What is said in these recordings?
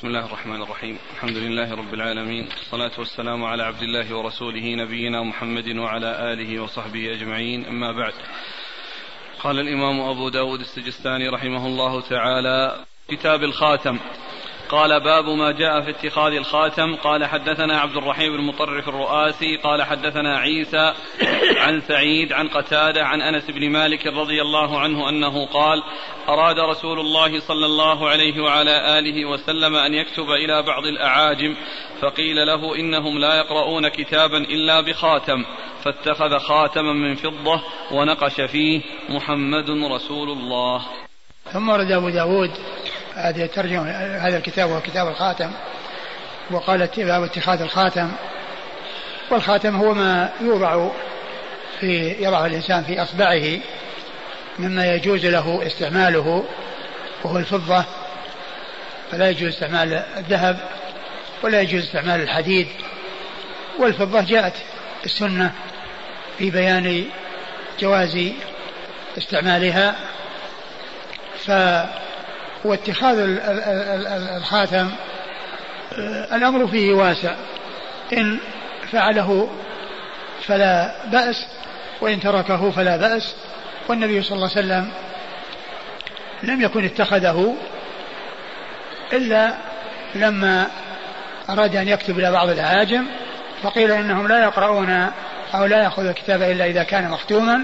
بسم الله الرحمن الرحيم. الحمد لله رب العالمين. والصلاة والسلام على عبد الله ورسوله نبينا محمد وعلى آله وصحبه أجمعين. أما بعد. قال الإمام أبو داود السجستاني رحمه الله تعالى كتاب الخاتم. قال باب ما جاء في اتخاذ الخاتم. قال حدثنا عبد الرحيم بن مطرف الرؤاسي. قال حدثنا عيسى عن سعيد عن قتادة عن أنس بن مالك رضي الله عنه أنه قال أراد رسول الله صلى الله عليه وعلى آله وسلم أن يكتب إلى بعض الأعاجم فقيل له إنهم لا يقرؤون كتابا إلا بخاتم فاتخذ خاتما من فضة ونقش فيه محمد رسول الله. ثم ورد أبو داود هذه الترجمة هذا الكتاب هو كتاب الخاتم وقال باب اتخاذ الخاتم والخاتم هو ما يوضع في يضع الإنسان في أصبعه مما يجوز له استعماله وهو الفضة فلا يجوز استعمال الذهب ولا يجوز استعمال الحديد والفضة جاءت السنة في بيان جواز استعمالها ف واتخاذ الخاتم آه، الأمر فيه واسع. إن فعله فلا بأس وإن تركه فلا بأس. والنبي صلى الله عليه وسلم لم يكن اتخذه إلا لما أراد أن يكتب إلى بعض الأعاجم فقيل إنهم لا يقرؤون أو لا يأخذ الكتاب إلا إذا كان مختوما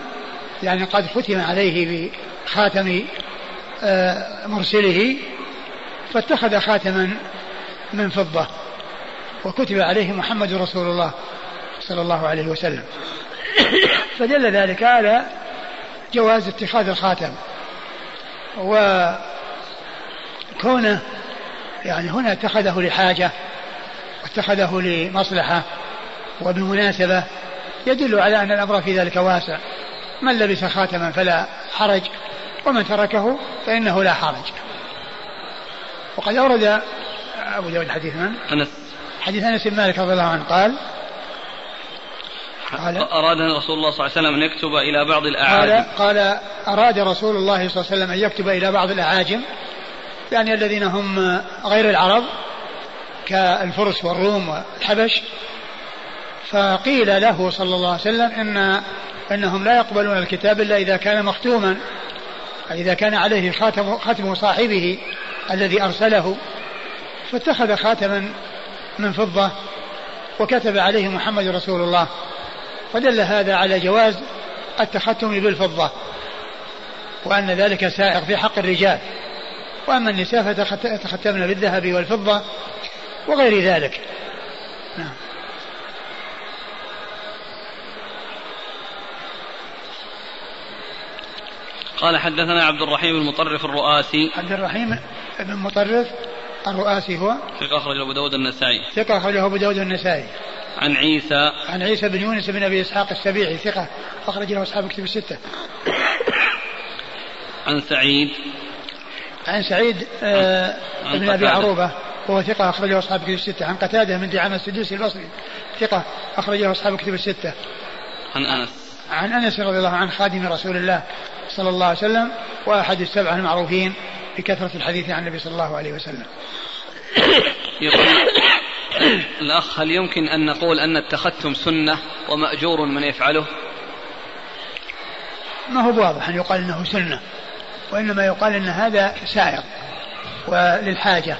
يعني قد ختم عليه بخاتم مرسله فاتخذ خاتما من فضة وكتب عليه محمد رسول الله صلى الله عليه وسلم. فدل ذلك على جواز اتخاذ الخاتم. وكونه يعني هنا اتخذه لحاجة واتخذه لمصلحة وبمناسبة يدل على أن الأمر في ذلك واسع. من لبس خاتما فلا حرج. ومن تركه فإنه لا حرج. وقد أورد أبو داود حديث من؟ أنس. حديث أنس بن مالك رضي الله عنه قال قال أراد رسول الله صلى الله عليه وسلم أن يكتب إلى بعض الأعاجم. قال, قال أراد رسول الله صلى الله عليه وسلم أن يكتب إلى بعض الأعاجم يعني الذين هم غير العرب كالفرس والروم والحبش. فقيل له صلى الله عليه وسلم إن أنهم لا يقبلون الكتاب إلا إذا كان مختوما. إذا كان عليه خاتم, خاتم صاحبه الذي أرسله فاتخذ خاتما من فضة وكتب عليه محمد رسول الله فدل هذا على جواز التختم بالفضة وأن ذلك سائغ في حق الرجال وأما النساء فتختمن بالذهب والفضة وغير ذلك. نعم. قال حدثنا عبد الرحيم المطرف الرؤاسي. عبد الرحيم بن مطرف الرؤاسي هو؟ ثقة أخرجه أبو داود النسائي. ثقة أخرجه أبو داود النسائي. عن عيسى. عن عيسى بن يونس بن أبي إسحاق السبيعي ثقة أخرج له أصحاب كتب الستة. عن سعيد. عن سعيد آه عن بن أبي عروبة وهو ثقة أخرجه أصحاب كتب الستة. عن قتادة من دعامة السدوسي البصري ثقة أخرجه أصحاب كتب الستة. عن أنس. عن أنس رضي الله عنه خادم رسول الله. صلى الله عليه وسلم وأحد السبعة المعروفين بكثرة الحديث عن النبي صلى الله عليه وسلم. يقول الأخ هل يمكن أن نقول أن التختم سنة ومأجور من يفعله؟ ما هو واضح أن يقال أنه سنة وإنما يقال أن هذا سائر وللحاجة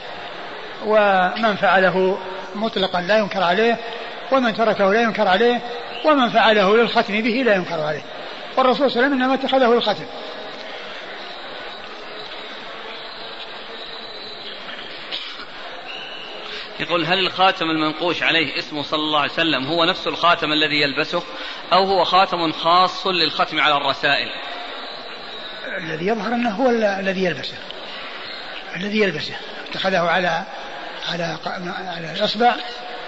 ومن فعله مطلقا لا ينكر عليه ومن تركه لا ينكر عليه ومن فعله للختم به لا ينكر عليه. والرسول صلى الله عليه وسلم إنما اتخذه للختم يقول هل الخاتم المنقوش عليه اسمه صلى الله عليه وسلم هو نفس الخاتم الذي يلبسه؟ أو هو خاتم خاص للختم على الرسائل؟ الذي يظهر أنه هو الذي يلبسه. الذي يلبسه. اتخذه على على على الأصبع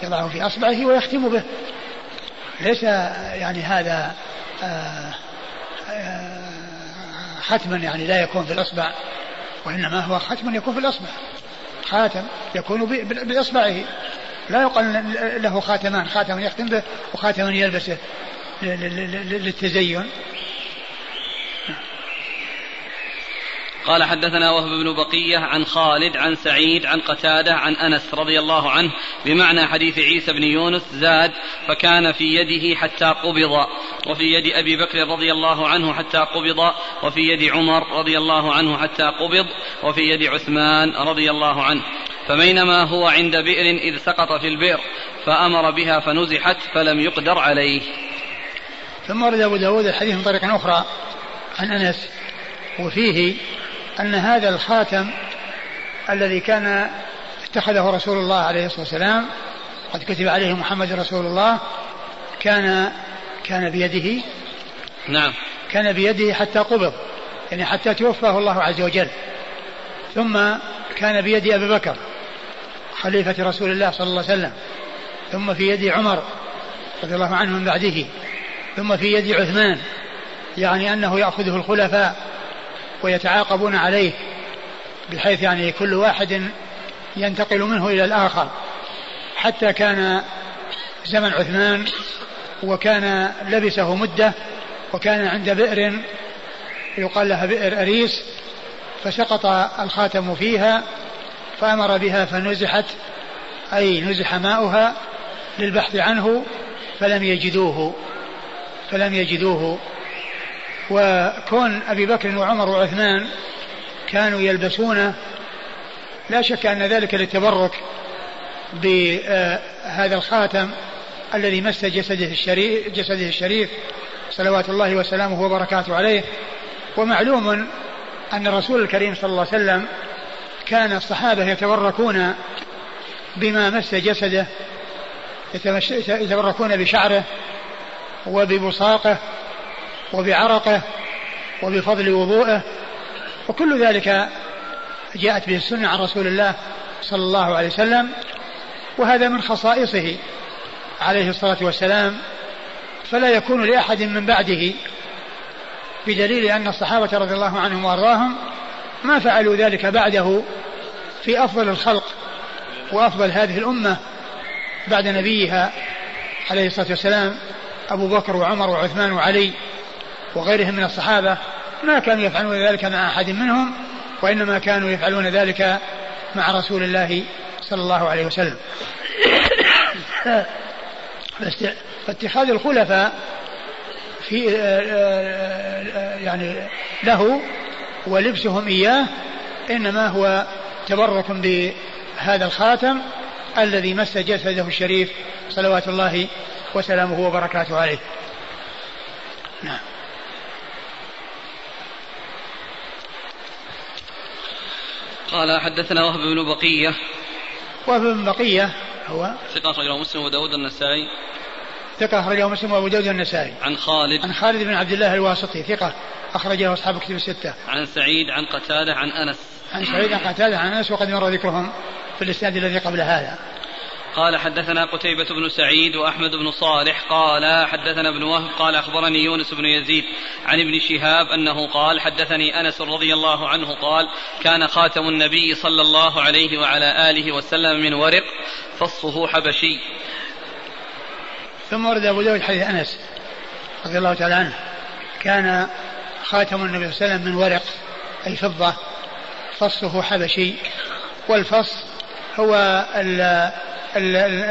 يضعه في أصبعه ويختم به. ليس يعني هذا آه ختما يعني لا يكون في الأصبع وإنما هو ختم يكون في الأصبع. خاتم يكون بإصبعه. لا يقال له خاتمان خاتم يختم به وخاتم يلبسه للتزين. قال حدثنا وهب بن بقية عن خالد عن سعيد عن قتادة عن أنس رضي الله عنه بمعنى حديث عيسى بن يونس زاد فكان في يده حتى قبض وفي يد أبي بكر رضي الله عنه حتى قبض وفي يد عمر رضي الله عنه حتى قبض وفي يد عثمان رضي الله عنه. فبينما هو عند بئر إذ سقط في البئر فأمر بها فنزحت فلم يقدر عليه. ثم ورد أبو داود الحديث من طريق أخرى عن أنس وفيه أن هذا الخاتم الذي كان اتخذه رسول الله عليه الصلاة والسلام قد كتب عليه محمد رسول الله كان كان بيده. نعم. كان بيده حتى قبض يعني حتى توفاه الله عز وجل. ثم كان بيد أبي بكر خليفة رسول الله صلى الله عليه وسلم. ثم في يد عمر رضي الله عنه من بعده. ثم في يد عثمان يعني أنه يأخذه الخلفاء. ويتعاقبون عليه بحيث يعني كل واحد ينتقل منه إلى الآخر. حتى كان زمن عثمان وكان لبسه مدة وكان عند بئر يقال لها بئر أريس فسقط الخاتم فيها فأمر بها فنزحت أي نزح ماؤها للبحث عنه فلم يجدوه فلم يجدوه. وكون أبي بكر وعمر وعثمان كانوا يلبسونه لا شك أن ذلك للتبرك بهذا الخاتم الذي مس جسده الشريف, جسده الشريف صلوات الله وسلامه وبركاته عليه. ومعلوم أن الرسول الكريم صلى الله عليه وسلم كان الصحابة يتبركون بما مس جسده يتبركون بشعره وببصاقه وبعرقه وبفضل وضوءه وكل ذلك جاءت به السنة عن رسول الله صلى الله عليه وسلم وهذا من خصائصه عليه الصلاة والسلام. فلا يكون لأحد من بعده بدليل أن الصحابة رضي الله عنهم وأرضاهم ما فعلوا ذلك بعده في أفضل الخلق وأفضل هذه الأمة بعد نبيها عليه الصلاة والسلام أبو بكر وعمر وعثمان وعلي. وغيرهم من الصحابة ما كانوا يفعلون ذلك مع أحد منهم وإنما كانوا يفعلون ذلك مع رسول الله صلى الله عليه وسلم. فاتخاذ الخلفاء في آه، آه، آه، يعني له ولبسهم إياه إنما هو تبرك بهذا الخاتم الذي مس جسده الشريف صلوات الله وسلامه وبركاته عليه. نعم. قال حدثنا وهب بن بقية. وهب بن بقية هو ثقة أخرجه مسلم وداود النسائي. ثقة أخرجه مسلم وأبو داود النسائي. عن خالد. عن خالد بن عبد الله الواسطي ثقة أخرجه أصحاب كتب الستة. عن سعيد عن قتادة عن أنس. عن سعيد عن قتادة عن أنس وقد مر ذكرهم في الإسناد الذي قبل هذا. قال حدثنا قتيبة بن سعيد وأحمد بن صالح قال حدثنا ابن وهب قال أخبرني يونس بن يزيد عن ابن شهاب أنه قال حدثني أنس رضي الله عنه قال كان خاتم النبي صلى الله عليه وعلى آله وسلم من ورق فصه حبشي ثم ورد أبو داود حديث أنس رضي الله تعالى عنه. كان خاتم النبي صلى الله عليه وسلم من ورق أي فضة فصه حبشي والفص هو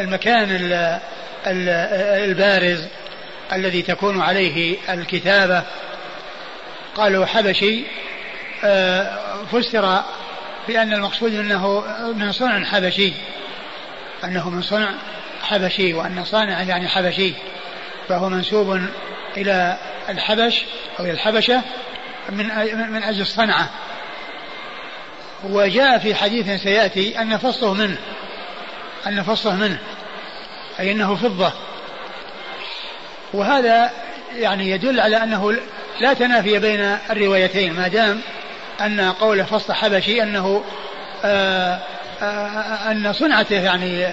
المكان البارز الذي تكون عليه الكتابة. قالوا حبشي آه، فسر بأن المقصود أنه من صنع حبشي أنه من صنع حبشي وأن صانع يعني حبشي فهو منسوب إلى الحبش أو إلى الحبشة من من أجل الصنعة. وجاء في حديث سيأتي أن فصه منه أن فصه منه أي أنه فضة. وهذا يعني يدل على أنه لا تنافي بين الروايتين ما دام أن قول فص حبشي أنه آآ آآ أن صنعته يعني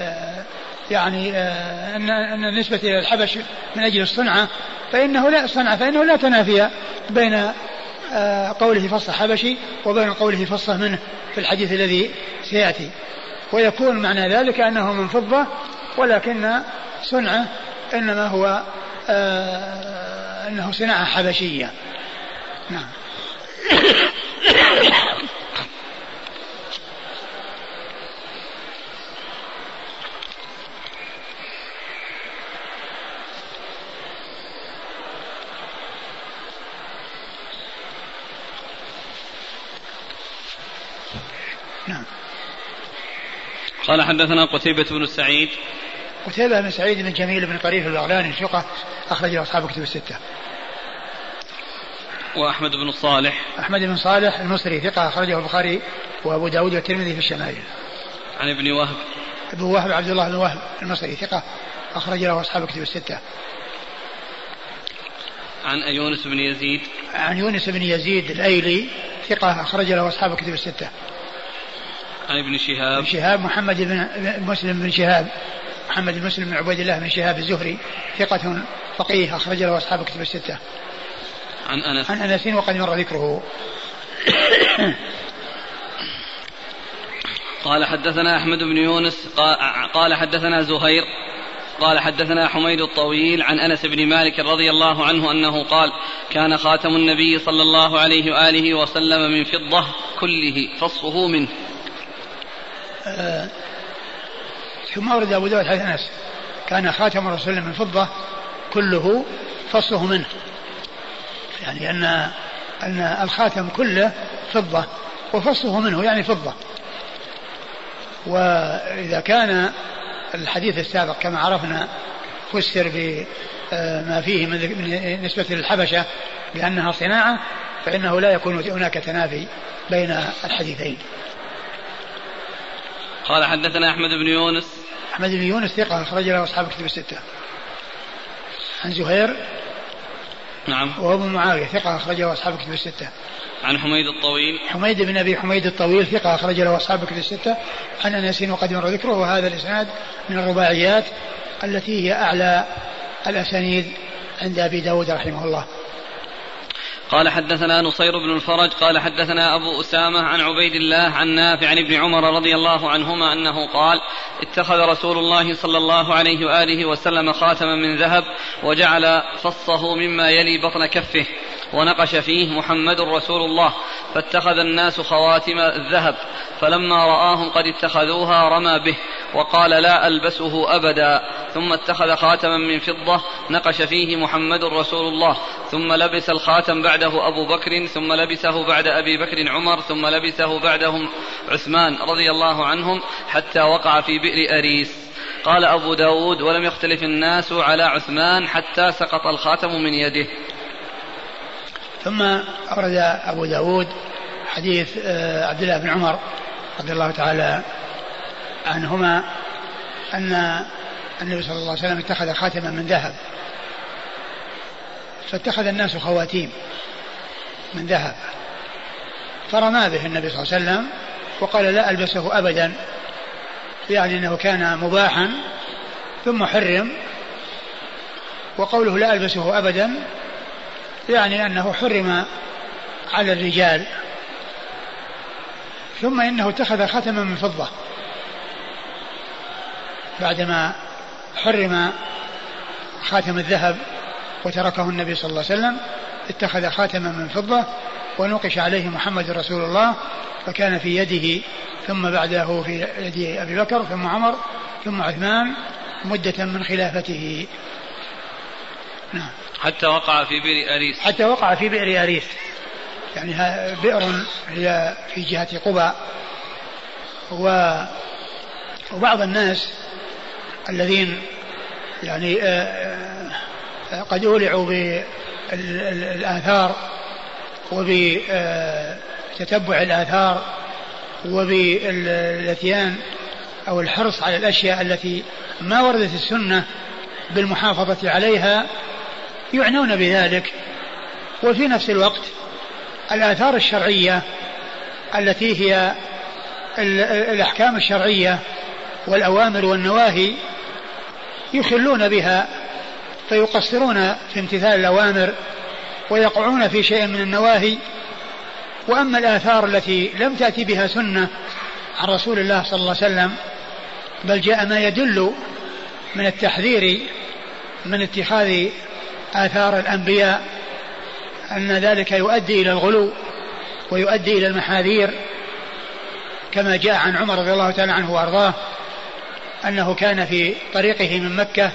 يعني أن أن النسبة إلى الحبش من أجل الصنعة فإنه لا صنعة فإنه لا تنافي بين قوله فص حبشي وبين قوله فصه منه في الحديث الذي سيأتي. ويكون معنى ذلك أنه من فضة ولكن صنعه إنما هو آه أنه صناعة حبشية. نعم. قال حدثنا قتيبة بن سعيد قتيبة بن سعيد بن جميل بن طريف البغلاني ثقة أخرج أصحاب كتب الستة. وأحمد بن صالح أحمد بن صالح المصري ثقة أخرجه البخاري وأبو داود والترمذي في الشمائل. عن ابن وهب ابن وهب عبد الله بن وهب المصري ثقة أخرج له أصحاب كتب الستة. عن يونس بن يزيد عن يونس بن يزيد الأيلي ثقة أخرج له أصحاب كتب الستة. عن ابن شهاب ابن شهاب محمد بن مسلم بن شهاب محمد بن مسلم بن عبيد الله بن شهاب الزهري ثقة فقيه أخرج له أصحاب كتب الستة. عن أنس عن أنس وقد مر ذكره. قال حدثنا أحمد بن يونس قال حدثنا زهير قال حدثنا حميد الطويل عن أنس بن مالك رضي الله عنه أنه قال كان خاتم النبي صلى الله عليه وآله وسلم من فضة كله فصه منه. آه ثم ورد أبو داود حديث أنس كان خاتم الرسول من فضة كله فصه منه. يعني ان أن الخاتم كله فضة وفصه منه يعني فضة. وإذا كان الحديث السابق كما عرفنا فسر بما فيه من نسبة للحبشة بأنها صناعة فإنه لا يكون هناك تنافي بين الحديثين قال حدثنا أحمد بن يونس. أحمد بن يونس ثقة أخرج له أصحاب كتب الستة. عن زهير نعم. وهو ابن معاوية ثقة أخرج له أصحاب كتب الستة. عن حميد الطويل. حميد بن أبي حميد الطويل ثقة أخرج له أصحاب كتب الستة. عن أنس وقد مر ذكره وهذا الإسناد من الرباعيات التي هي أعلى الأسانيد عند أبي داود رحمه الله. قال حدثنا نصير بن الفرج قال حدثنا أبو أسامة عن عبيد الله عن نافع عن ابن عمر رضي الله عنهما أنه قال اتخذ رسول الله صلى الله عليه وآله وسلم خاتما من ذهب وجعل فصه مما يلي بطن كفه ونقش فيه محمد رسول الله فاتخذ الناس خواتم الذهب فلما رآهم قد اتخذوها رمى به وقال لا ألبسه أبدا. ثم اتخذ خاتما من فضة نقش فيه محمد رسول الله. ثم لبس الخاتم بعده أبو بكر ثم لبسه بعد أبي بكر عمر ثم لبسه بعدهم عثمان رضي الله عنهم حتى وقع في بئر أريس. قال أبو داود ولم يختلف الناس على عثمان حتى سقط الخاتم من يده. ثم أورد أبو داود حديث آه، عبد الله بن عمر رضي الله تعالى عنهما أن النبي صلى الله عليه وسلم اتخذ خاتما من ذهب. فاتخذ الناس خواتيم من ذهب. فرمى به النبي صلى الله عليه وسلم وقال لا ألبسه أبدا يعني أنه كان مباحا ثم حرم وقوله لا ألبسه أبدا يعني أنه حرم على الرجال. ثم إنه اتخذ ختما من فضة. بعدما حرم خاتم الذهب وتركه النبي صلى الله عليه وسلم اتخذ خاتما من فضة ونقش عليه محمد رسول الله فكان في يده ثم بعده في يد أبي بكر ثم عمر ثم عثمان مدة من خلافته. نعم. حتى وقع في بئر أريس. حتى وقع في بئر أريس. يعني بئر هي في جهة قبى و وبعض الناس الذين يعني آه، آه، قد أولعوا بالآثار وبتتبع الآثار وبالاتيان أو الحرص على الأشياء التي ما وردت السنة بالمحافظة عليها يعنون بذلك. وفي نفس الوقت الآثار الشرعية التي هي الأحكام الشرعية والأوامر والنواهي يخلون بها فيقصرون في امتثال الأوامر ويقعون في شيء من النواهي. وأما الآثار التي لم تأتي بها سنة عن رسول الله صلى الله عليه وسلم بل جاء ما يدل من التحذير من اتخاذ آثار الأنبياء أن ذلك يؤدي إلى الغلو ويؤدي إلى المحاذير كما جاء عن عمر رضي الله تعالى عنه وأرضاه. أنه كان في طريقه من مكة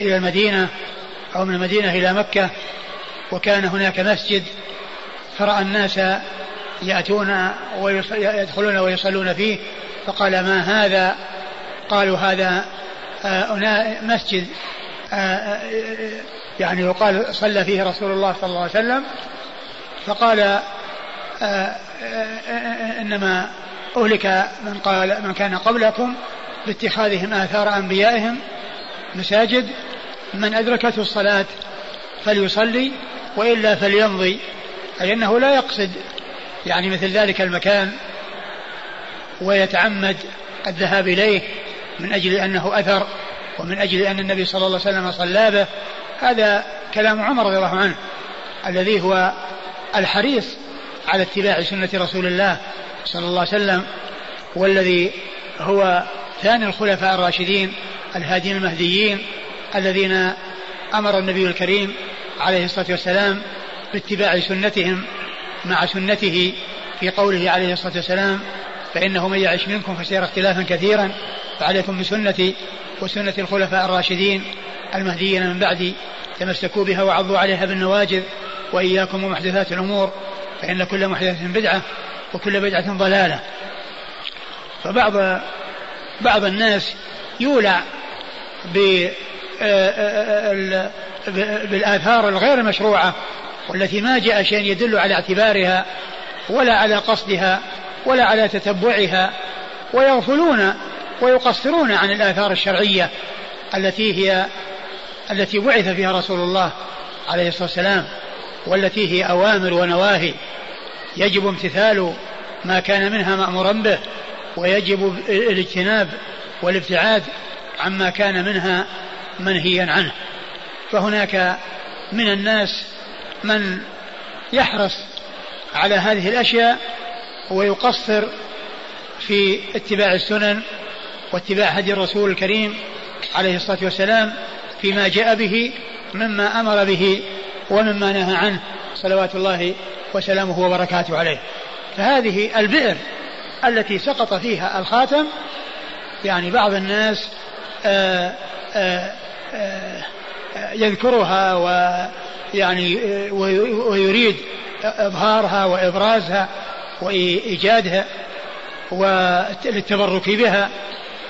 إلى المدينة أو من المدينة إلى مكة وكان هناك مسجد فرأى الناس يأتون ويدخلون ويصلون فيه فقال ما هذا؟ قالوا هذا مسجد يعني يقال صلى فيه رسول الله صلى الله عليه وسلم. فقال إنما أهلك من قال من كان قبلكم باتخاذهم آثار أنبيائهم مساجد من أدركته الصلاة فليصلي وإلا فليمضي أي أنه لا يقصد يعني مثل ذلك المكان ويتعمد الذهاب إليه من أجل أنه أثر ومن أجل أن النبي صلى الله عليه وسلم صلى به هذا كلام عمر رضي الله عنه الذي هو الحريص على اتباع سنة رسول الله صلى الله عليه وسلم والذي هو ثاني الخلفاء الراشدين الهادين المهديين الذين أمر النبي الكريم عليه الصلاة والسلام باتباع سنتهم مع سنته في قوله عليه الصلاة والسلام فإنه من يعش منكم فسيرى اختلافا كثيرا فعليكم بسنتي وسنة الخلفاء الراشدين المهديين من بعدي تمسكوا بها وعضوا عليها بالنواجذ وإياكم ومحدثات الأمور فإن كل محدثة بدعة وكل بدعة ضلالة فبعض بعض الناس يولع آه، آه، بالآثار الغير المشروعة والتي ما جاء شيء يدل على اعتبارها ولا على قصدها ولا على تتبعها ويغفلون ويقصرون عن الآثار الشرعية التي هي التي بعث فيها رسول الله عليه الصلاة والسلام والتي هي أوامر ونواهي. يجب امتثال ما كان منها مأمورا به. ويجب الاجتناب والابتعاد عما كان منها منهيا عنه. فهناك من الناس من يحرص على هذه الأشياء ويقصر في اتباع السنن واتباع هدي الرسول الكريم عليه الصلاة والسلام فيما جاء به مما أمر به ومما نهى عنه صلوات الله وسلامه وبركاته عليه. فهذه البئر التي سقط فيها الخاتم يعني بعض الناس آآ آآ آآ يذكرها ويعني ويريد إظهارها وإبرازها وإيجادها وللتبرك بها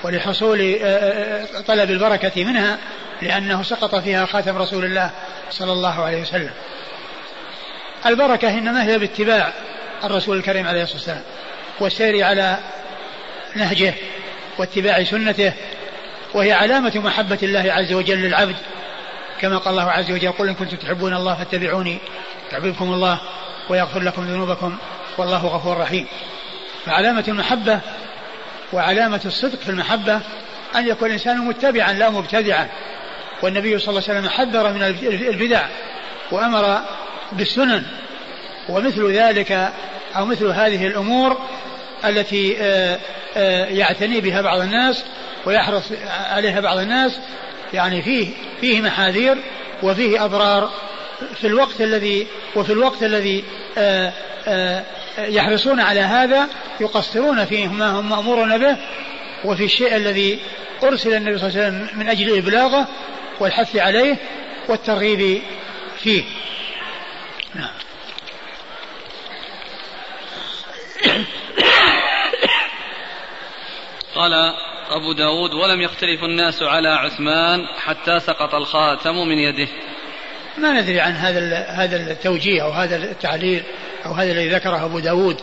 ولحصول طلب البركة منها لأنه سقط فيها خاتم رسول الله صلى الله عليه وسلم. البركة إنما هي باتباع الرسول الكريم عليه الصلاة والسلام. والسير على نهجه واتباع سنته وهي علامة محبة الله عز وجل للعبد. كما قال الله عز وجل قل إن كنتم تحبون الله فاتبعوني يحببكم الله ويغفر لكم ذنوبكم والله غفور رحيم. فعلامة المحبة وعلامة الصدق في المحبة أن يكون الإنسان متبعا لا مبتدعا. والنبي صلى الله عليه وسلم حذر من البدع وأمر بالسنن ومثل ذلك أو مثل هذه الأمور التي آه، آه، يعتني بها بعض الناس ويحرص عليها بعض الناس يعني فيه فيه محاذير وفيه أضرار في الوقت الذي وفي الوقت الذي آه، يحرصون على هذا يقصرون فيه ما هم مأمورون به وفي الشيء الذي أرسل النبي صلى الله عليه وسلم من أجل إبلاغه والحث عليه والترغيب فيه. نعم. قال أبو داود ولم يختلف الناس على عثمان حتى سقط الخاتم من يده. ما ندري عن هذا هذا التوجيه أو هذا التعليل أو هذا الذي ذكره أبو داود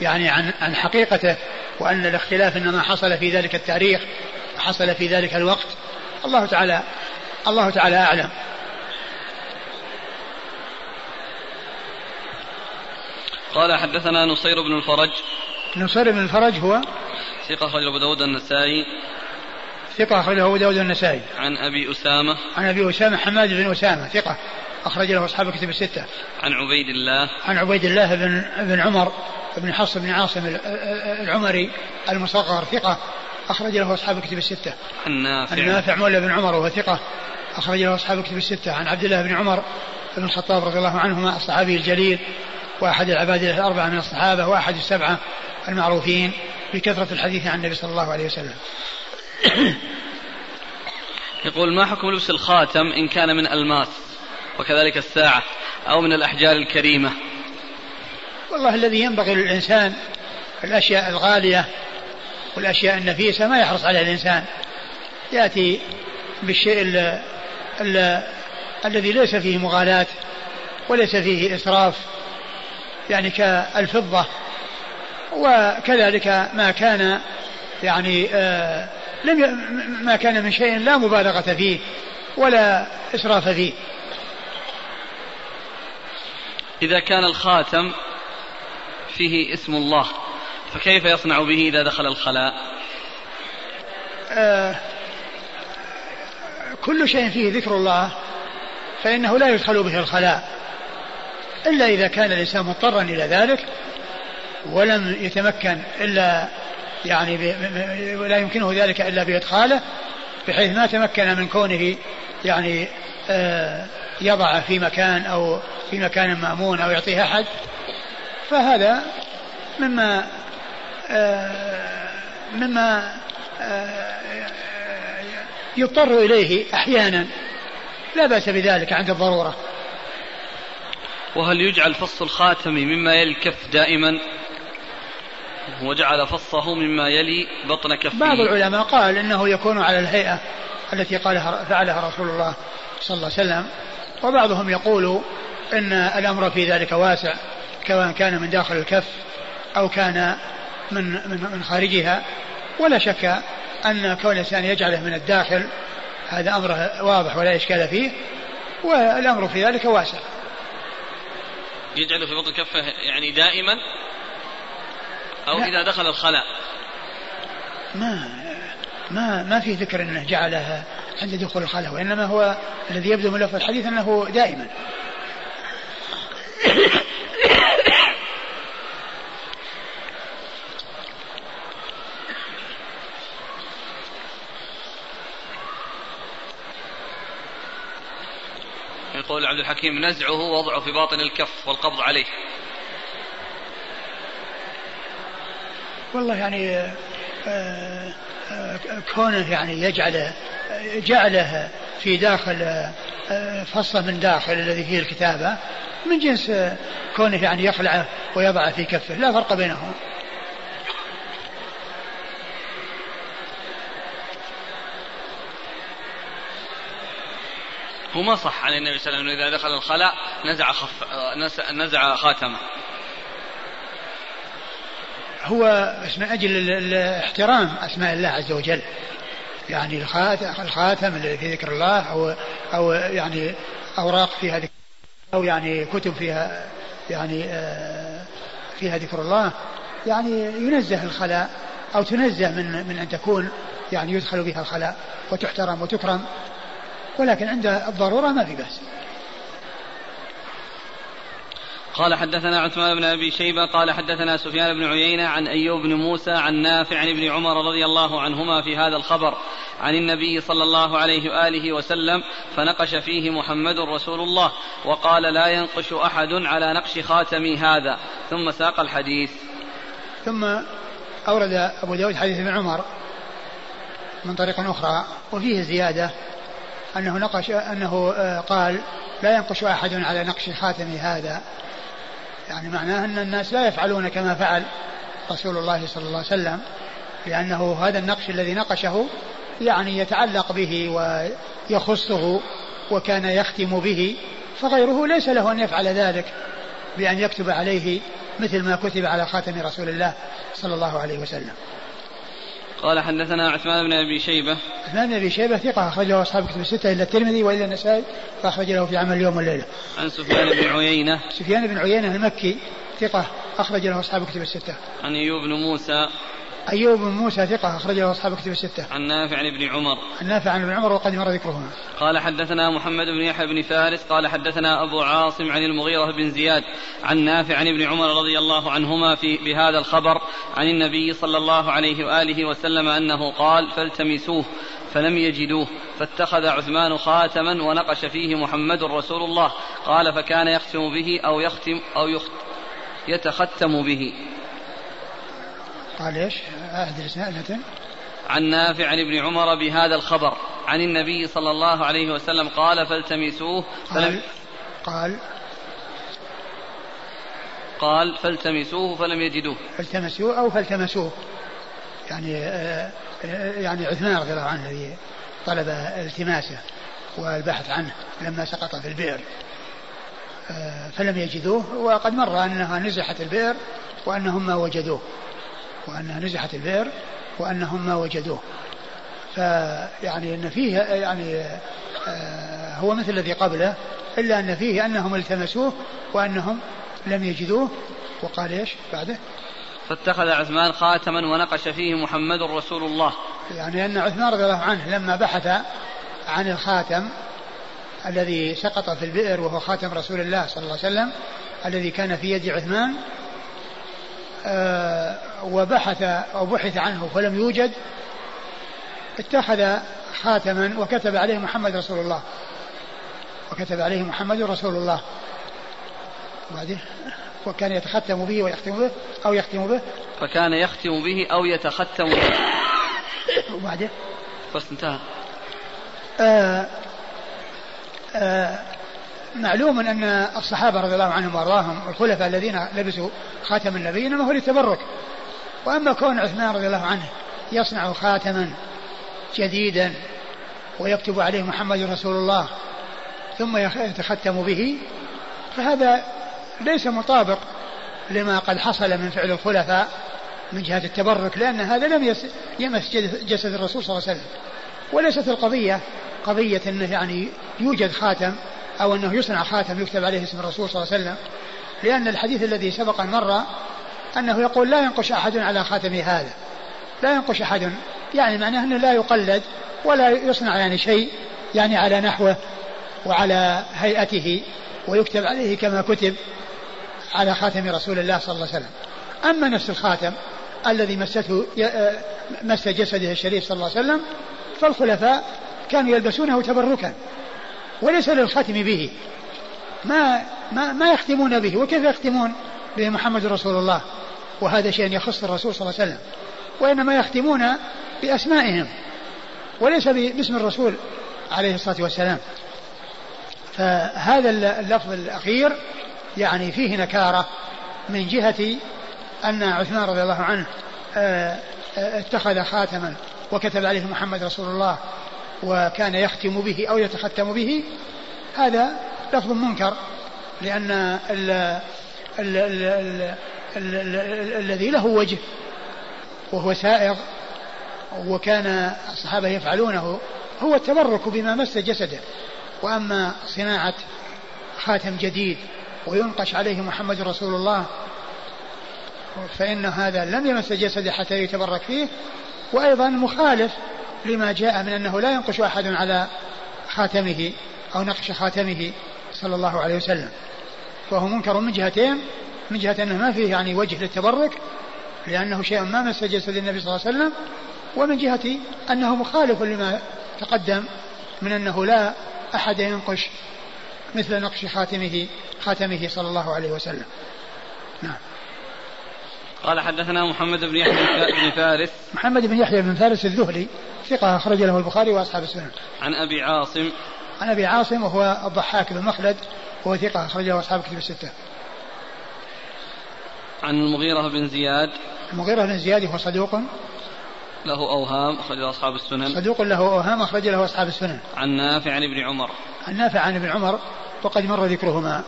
يعني عن عن حقيقته وأن الاختلاف إنما حصل في ذلك التاريخ وحصل في ذلك الوقت. الله تعالى الله تعالى أعلم. قال حدثنا نصير بن الفرج. نصير بن الفرج هو؟ ثقة أخرجه أبو داود النسائي. ثقة أخرجه أبو داود النسائي. عن أبي أسامة. عن أبي أسامة حماد بن أسامة ثقة أخرج له أصحاب الكتب الستة. عن عبيد الله. عن عبيد الله بن بن عمر بن حفص بن عاصم العمري المصغر ثقة أخرج له أصحاب الكتب الستة. عن نافع. عن نافع مولى بن عمر وهو ثقة أخرج له أصحاب الكتب الستة. عن عبد الله بن عمر بن الخطاب رضي الله عنهما الصحابي الجليل وأحد العباد الأربعة من الصحابة وأحد السبعة المعروفين بكثرة الحديث عن النبي صلى الله عليه وسلم. يقول ما حكم لبس الخاتم إن كان من ألماس وكذلك الساعة أو من الأحجار الكريمة؟ والله الذي ينبغي للإنسان الأشياء الغالية والأشياء النفيسة ما يحرص عليها الإنسان. يأتي بالشيء ال ال الذي ليس فيه مغالاة وليس فيه إسراف يعني كالفضة. وكذلك ما كان يعني آه لم ما كان من شيء لا مبالغة فيه ولا إسراف فيه. إذا كان الخاتم فيه اسم الله فكيف يصنع به إذا دخل الخلاء؟ آه كل شيء فيه ذكر الله فإنه لا يدخل به الخلاء. إلا إذا كان الإنسان مضطرا إلى ذلك ولم يتمكن إلا يعني ولا يمكنه ذلك إلا بإدخاله بحيث ما تمكن من كونه يعني آه يضع في مكان أو في مكان مأمون أو يعطيه أحد. فهذا مما آه مما آه يضطر إليه أحيانا. لا بأس بذلك عند الضرورة. وهل يجعل فص الخاتم مما يلي الكف دائما؟ وجعل فصه مما يلي بطن كفه بعض العلماء قال إنه يكون على الهيئة التي قالها فعلها رسول الله صلى الله عليه وسلم. وبعضهم يقول إن الأمر في ذلك واسع سواء كان من داخل الكف أو كان من من من خارجها. ولا شك أن كون الإنسان يجعله من الداخل هذا أمر واضح ولا إشكال فيه والأمر في ذلك واسع. يجعله في بطن كفه يعني دائما؟ أو. إذا دخل الخلاء. ما ما ما في ذكر أنه جعلها عند دخول الخلاء وإنما هو الذي يبدو من لفظ الحديث أنه دائما. يقول عبد الحكيم نزعه ووضعه في باطن الكف والقبض عليه. والله يعني آه، آه، كونه يعني يجعل جعله في داخل آه، فصة من داخل الذي فيه الكتابة من جنس كونه يعني يخلعه ويضعه في كفه لا فرق بينهم. هو ما صح عن النبي صلى الله عليه وسلم إذا دخل الخلاء نزع خف نزع خاتمه. هو من أجل احترام أسماء الله عز وجل. يعني الخاتم في ذكر الله أو أو يعني أوراق فيها أو يعني كتب فيها يعني آه، فيها ذكر الله. يعني ينزه الخلاء أو تنزه من من أن تكون يعني يدخل بها الخلاء وتحترم وتكرم. ولكن عند الضرورة ما في بأس. قال حدثنا عثمان بن أبي شيبة قال حدثنا سفيان بن عيينة عن أيوب بن موسى عن نافع عن ابن عمر رضي الله عنهما في هذا الخبر عن النبي صلى الله عليه وآله وسلم فنقش فيه محمد رسول الله وقال لا ينقش أحد على نقش خاتمي هذا ثم ساق الحديث. ثم أورد أبو داود حديث ابن عمر من طريق أخرى وفيه زيادة أنه نقش أنه آه، قال لا ينقش أحد على نقش خاتمي هذا. يعني معناه أن الناس لا يفعلون كما فعل رسول الله صلى الله عليه وسلم لأنه هذا النقش الذي نقشه يعني يتعلق به ويخصه وكان يختم به فغيره ليس له أن يفعل ذلك بأن يكتب عليه مثل ما كتب على خاتم رسول الله صلى الله عليه وسلم. قال حدثنا عثمان بن أبي شيبة عثمان بن أبي شيبة ثقة أخرجه أصحاب كتب الستة إلا الترمذي وإلا النسائي فاخرج له في عمل اليوم والليله. عن سفيان بن عيينة سفيان بن عيينة المكي ثقة اخرج له أصحاب كتب الستة. عن أيوب بن موسى أيوب بن موسى ثقة أخرج له أصحاب كتب الستة. عن نافع عن ابن عمر. عن نافع عن ابن عمر وقد مر ذكرهما. قال حدثنا محمد بن يحيى بن فارس قال حدثنا أبو عاصم عن المغيرة بن زياد عن نافع عن ابن عمر رضي الله عنهما في بهذا الخبر عن النبي صلى الله عليه وآله وسلم أنه قال فالتمسوه فلم يجدوه فاتخذ عثمان خاتما ونقش فيه محمد رسول الله قال فكان يختم به أو يختم أو يخت يتختم به قال إيش؟ أهد الاسناد عن نافع عن ابن عمر بهذا الخبر. عن النبي صلى الله عليه وسلم قال فالتمسوه. فلم قال قال فالتمسوه فلم يجدوه. فالتمسوه أو فالتمسوه. يعني آه، يعني عثمان رضي الله عنه الذي طلب التماسه والبحث عنه لما سقط في البئر. آه، فلم يجدوه وقد مر أنها نزحت البئر وأنهم ما وجدوه. وأنها نزحت البئر وأنهم ما وجدوه. فيعني إن فيه يعني آه، هو مثل الذي قبله إلا أن فيه أنهم التمسوه وأنهم لم يجدوه. وقال إيش بعده؟ فاتخذ عثمان خاتما ونقش فيه محمد رسول الله. يعني أن عثمان رضي الله عنه لما بحث عن الخاتم الذي سقط في البئر وهو خاتم رسول الله صلى الله عليه وسلم الذي كان في يد عثمان آه وبحث أو بحث عنه فلم يوجد اتخذ خاتما وكتب عليه محمد رسول الله. وكتب عليه محمد رسول الله. وبعدين وكان يتختم به ويختم به أو يختم به. فكان يختم به أو يتختم به. وبعدين بس انتهى. آه آه معلوم أن الصحابة رضي الله عنهم وأرضاهم الخلفاء الذين لبسوا خاتم النبي إنما هو للتبرك. وأما كون عثمان رضي الله عنه يصنع خاتما جديدا ويكتب عليه محمد رسول الله ثم يتختم به فهذا ليس مطابق لما قد حصل من فعل الخلفاء من جهة التبرك لأن هذا لم يمس جسد الرسول صلى الله عليه وسلم. وليست القضية قضية أنه يعني يوجد خاتم أو أنه يصنع خاتم يكتب عليه اسم الرسول صلى الله عليه وسلم لأن الحديث الذي سبق أن مر أنه يقول لا ينقش أحد على خاتم هذا. لا ينقش أحد. يعني معناه أنه لا يقلد ولا يصنع يعني شيء يعني على نحوه وعلى هيئته ويكتب عليه كما كتب على خاتم رسول الله صلى الله عليه وسلم. أما نفس الخاتم الذي مسته مس جسده الشريف صلى الله عليه وسلم فالخلفاء كانوا يلبسونه تبركا وليس للختم به. ما ما ما يختمون به. وكيف يختمون به محمد رسول الله؟ وهذا شيء يخص الرسول صلى الله عليه وسلم وإنما يختمون بأسمائهم وليس باسم الرسول عليه الصلاة والسلام. فهذا اللفظ الأخير يعني فيه نكارة من جهة أن عثمان رضي الله عنه آه، آه، اتخذ خاتما وكتب عليه محمد رسول الله وكان يختم به أو يتختم به هذا لفظ منكر لأن ال ال ال ال الذي له وجه وهو سائغ وكان الصحابة يفعلونه هو التبرك بما مس جسده. وأما صناعة خاتم جديد وينقش عليه محمد رسول الله فإن هذا لم يمس جسده حتى يتبرك فيه وأيضا مخالف لما جاء من أنه لا ينقش أحد على خاتمه أو نقش خاتمه صلى الله عليه وسلم. فهو منكر من جهتين من جهة أنه ما فيه يعني وجه للتبرك لأنه شيء ما مس جسد النبي صلى الله عليه وسلم ومن جهة أنه مخالف لما تقدم من أنه لا أحد ينقش مثل نقش خاتمه خاتمه صلى الله عليه وسلم. نعم. قال حدثنا محمد بن يحيى بن فارس. محمد بن يحيى بن فارس الذهلي ثقة أخرج له البخاري وأصحاب السنن عن أبي عاصم. عن أبي عاصم وهو الضحاك بن مخلد وهو ثقة أخرج له أصحاب الكتب الستة. عن المغيرة بن زياد. المغيرة بن زياد هو صدوق. له أوهام أخرج له أصحاب السنن. صدوق له أوهام أخرج له أصحاب السنن. عن نافع عن ابن عمر. عن نافع عن ابن عمر وقد مر ذكرهما.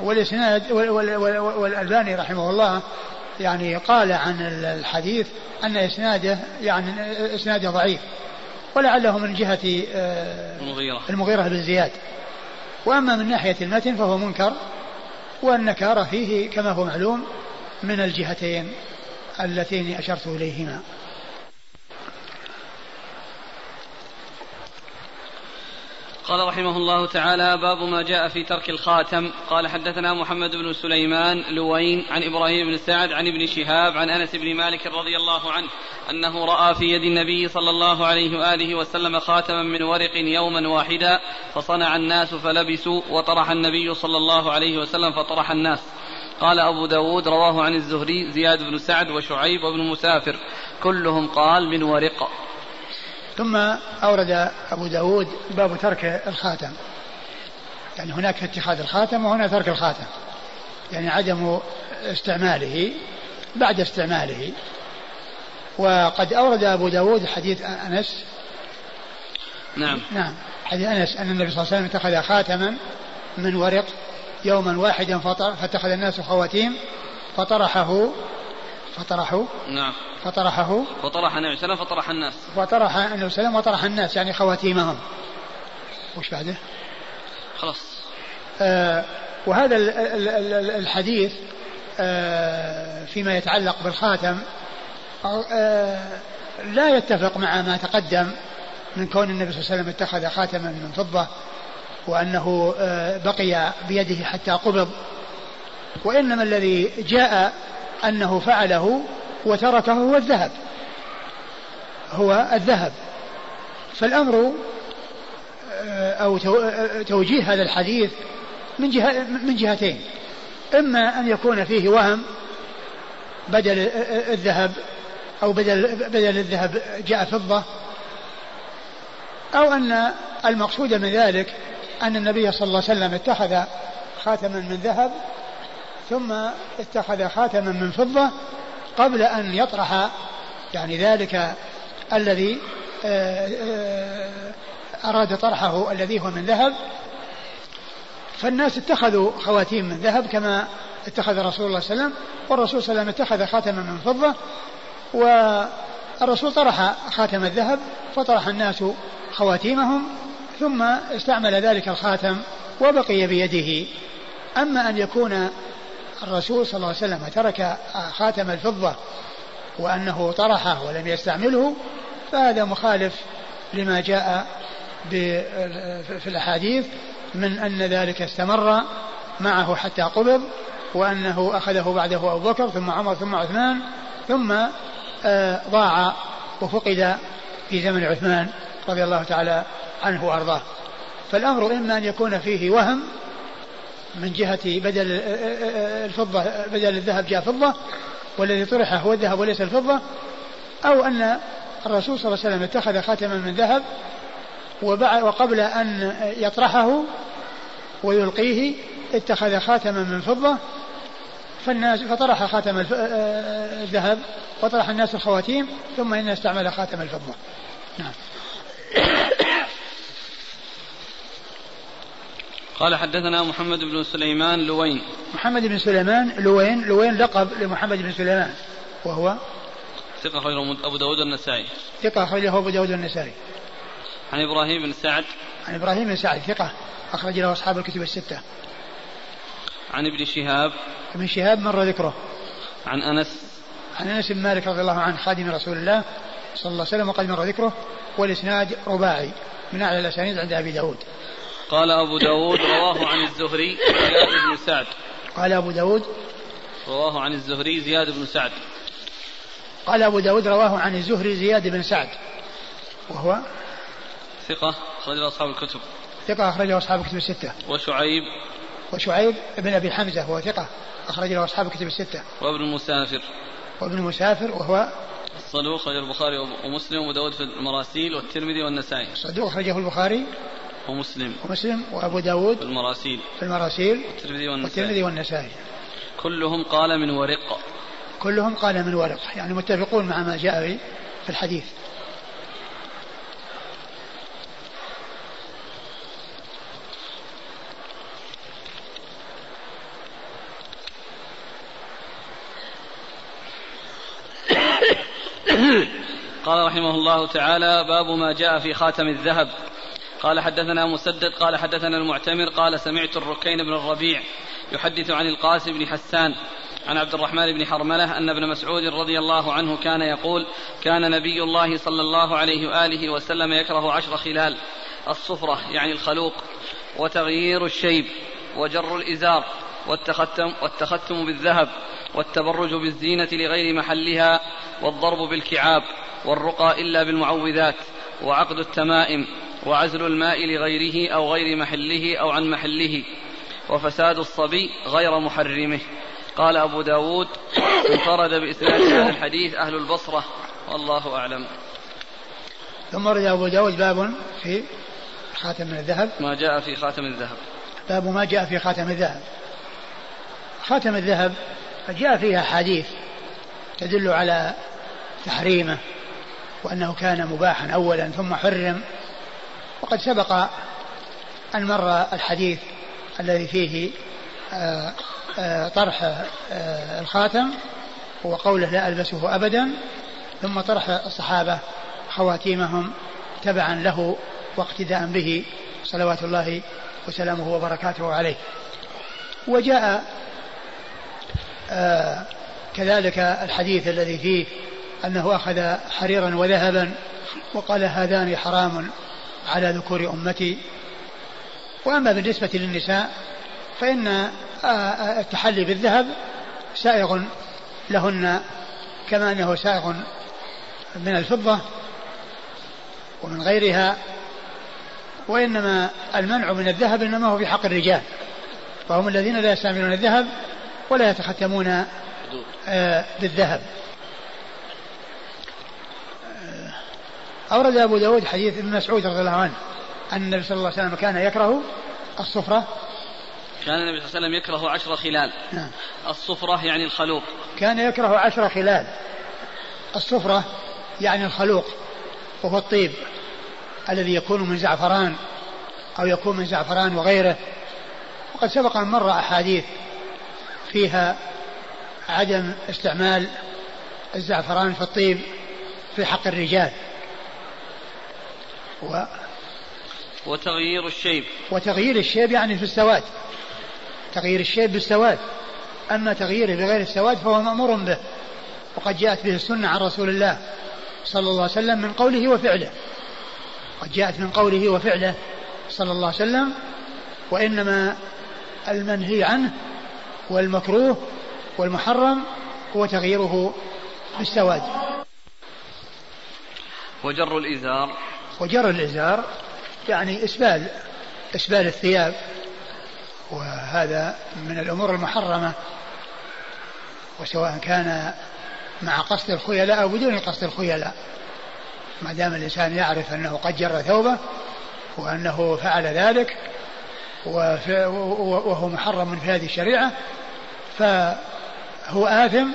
والإسناد والألباني رحمه الله يعني قال عن الحديث أن إسناده يعني إسناده ضعيف. ولعله من جهة آه، المغيرة. المغيرة بن زياد. وأما من ناحية المتن فهو منكر. والنكارة فيه كما هو معلوم من الجهتين اللتين أشرت إليهما. قال رحمه الله تعالى باب ما جاء في ترك الخاتم. قال حدثنا محمد بن سليمان لوين عن إبراهيم بن سعد عن ابن شهاب عن أنس بن مالك رضي الله عنه أنه رأى في يد النبي صلى الله عليه وآله وسلم خاتما من ورق يوما واحدا فصنع الناس فلبسوا وطرح النبي صلى الله عليه وسلم فطرح الناس. قال أبو داود رواه عن الزهري زياد بن سعد وشعيب وابن مسافر كلهم قال من ورق. ثم أورد أبو داود باب ترك الخاتم. يعني هناك اتخاذ الخاتم وهنا ترك الخاتم. يعني عدم استعماله بعد استعماله. وقد أورد أبو داود حديث أنس. نعم. نعم. حديث أنس أن النبي صلى الله عليه وسلم اتخذ خاتما من ورق يوما واحدا فاتخذ الناس خواتيم فطرحه فطرحه نعم. فطرحه. فطرح النبي صلى الله عليه وسلم فطرح الناس. وطرح النبي صلى الله عليه وسلم وطرح الناس يعني خواتيمهم. وش بعده؟ خلاص. آه وهذا الحديث آه فيما يتعلق بالخاتم آه لا يتفق مع ما تقدم من كون النبي صلى الله عليه وسلم اتخذ خاتما من فضة وأنه آه بقي بيده حتى قبض. وإنما الذي جاء أنه فعله وتركه هو الذهب. هو الذهب. فالأمر آه، أو آه، توجيه هذا الحديث من جهة من جهتين. إما أن يكون فيه وهم بدل الذهب أو بدل بدل الذهب جاء فضة أو أن المقصود من ذلك أن النبي صلى الله عليه وسلم اتخذ خاتما من ذهب ثم اتخذ خاتما من فضة قبل أن يطرح يعني ذلك الذي آه، آه، أراد طرحه الذي هو من ذهب. فالناس اتخذوا خواتيم من ذهب كما اتخذ رسول الله صلى الله عليه وسلم والرسول صلى الله عليه وسلم اتخذ خاتما من فضة والرسول طرح خاتم الذهب فطرح الناس خواتيمهم ثم استعمل ذلك الخاتم وبقي بيده. أما أن يكون الرسول صلى الله عليه وسلم ترك خاتم الفضة وأنه طرحه ولم يستعمله فهذا مخالف لما جاء في الأحاديث من أن ذلك استمر معه حتى قبض وأنه أخذه بعده أبو بكر ثم عمر ثم عثمان ثم آه، ضاع وفقد في زمن عثمان رضي الله تعالى عنه وأرضاه. فالأمر إما أن يكون فيه وهم من جهة بدل الفضة بدل الذهب جاء فضة والذي طرح هو الذهب وليس الفضة. أو أن الرسول صلى الله عليه وسلم اتخذ خاتما من ذهب وقبل أن يطرحه ويلقيه اتخذ خاتما من فضة فالناس فطرح خاتم الذهب وطرح الناس الخواتيم ثم إنه استعمل خاتم الفضة. نعم. قال حدثنا محمد بن سليمان لوين. محمد بن سليمان لوين لوين لقب لمحمد بن سليمان وهو؟ ثقة أخرجه أبو داود النسائي. ثقة أخرجه أبو داود النسائي. عن إبراهيم بن سعد. عن إبراهيم بن سعد ثقة أخرج له أصحاب الكتب الستة. عن ابن شهاب. ابن شهاب مر ذكره. عن أنس. عن أنس بن مالك رضي الله عنه خادم رسول الله صلى الله عليه وسلم وقد مر ذكره. والإسناد رباعي من أعلى الأسانيد عند أبي داود. قال أبو داود رواه عن الزهري زياد بن سعد. قال أبو داود. رواه عن الزهري زياد بن سعد. قال أبو داود رواه عن الزهري زياد بن سعد. وهو ثقة أخرجه أصحاب الكتب. ثقة أخرجه أصحاب الكتب الستة. وشعيب. وشعيب بن أبي حمزة وهو ثقة أخرج له أصحاب الكتب الستة. وابن مسافر. وابن مسافر وهو الصدوق أخرجه البخاري ومسلم وداود في المراسيل والترمذي والنسائي. الصدوق أخرجه البخاري ومسلم. ومسلم وأبو داود في المراسيل. في المراسيل والترمذي والنسائي, والترمذي والنسائي. كلهم قال من ورق. كلهم قال من ورق يعني متفقون مع ما جاء في الحديث. قال رحمه الله تعالى باب ما جاء في خاتم الذهب. قال حدثنا مسدد قال حدثنا المعتمر قال سمعت الركين بن الربيع يحدث عن القاسم بن حسان عن عبد الرحمن بن حرملة أن ابن مسعود رضي الله عنه كان يقول كان نبي الله صلى الله عليه وآله وسلم يكره عشر خلال الصفرة يعني الخلوق وتغيير الشيب وجر الإزار والتختم, والتختم بالذهب والتبرج بالزينة لغير محلها والضرب بالكعاب والرقى إلا بالمعوذات وعقد التمائم وعزل الماء لغيره أو غير محله أو عن محله وفساد الصبي غير محرمه. قال أبو داود انفرد بإسناد هذا الحديث أهل البصرة والله أعلم. ثم رد أبو داود باب في خاتم من الذهب. ما جاء في خاتم الذهب. باب ما جاء في خاتم الذهب. خاتم الذهب جاء فيها حديث تدل على تحريمه وأنه كان مباحا أولا ثم حرم. وقد سبق أن مر الحديث الذي فيه آه، آه، طرح آه، الخاتم وقوله لا ألبسه أبدا ثم طرح الصحابة خواتيمهم تبعا له واقتداء به صلوات الله وسلامه وبركاته عليه. وجاء كذلك الحديث الذي فيه أنه أخذ حريرا وذهبا وقال هذان حرام على ذكور أمتي. وأما بالنسبة للنساء فإن آه، آه، التحلي بالذهب سائغ لهن كما أنه سائغ من الفضة ومن غيرها وإنما المنع من الذهب إنما هو في حق الرجال. فهم الذين لا يستعملون الذهب ولا يتختمون آه، بالذهب. أورد أبو داود حديث ابن مسعود رضي الله عنه أن النبي صلى الله عليه وسلم كان يكره الصفرة. كان النبي صلى الله عليه وسلم يكره عشر خلال. نعم. الصفرة يعني الخلوق. كان يكره عشر خلال. الصفرة يعني الخلوق وهو الطيب الذي يكون من زعفران أو يكون من زعفران وغيره. وقد سبق أن مر أحاديث فيها عدم استعمال الزعفران في الطيب في حق الرجال. و وتغيير الشيب. وتغيير الشيب يعني في السواد. تغيير الشيب بالسواد. أما تغييره بغير السواد فهو مأمور به. وقد جاءت به السنة عن رسول الله صلى الله عليه وسلم من قوله وفعله. قد جاءت من قوله وفعله صلى الله عليه وسلم وإنما المنهي عنه والمكروه والمحرم هو تغييره بالسواد. وجر الإزار. وجر الإزار يعني إسبال إسبال الثياب وهذا من الأمور المحرمة وسواء كان مع قصد الخيلاء أو بدون قصد الخيلاء. ما دام الإنسان يعرف أنه قد جر ثوبه وأنه فعل ذلك وهو محرم في هذه الشريعة فهو آثم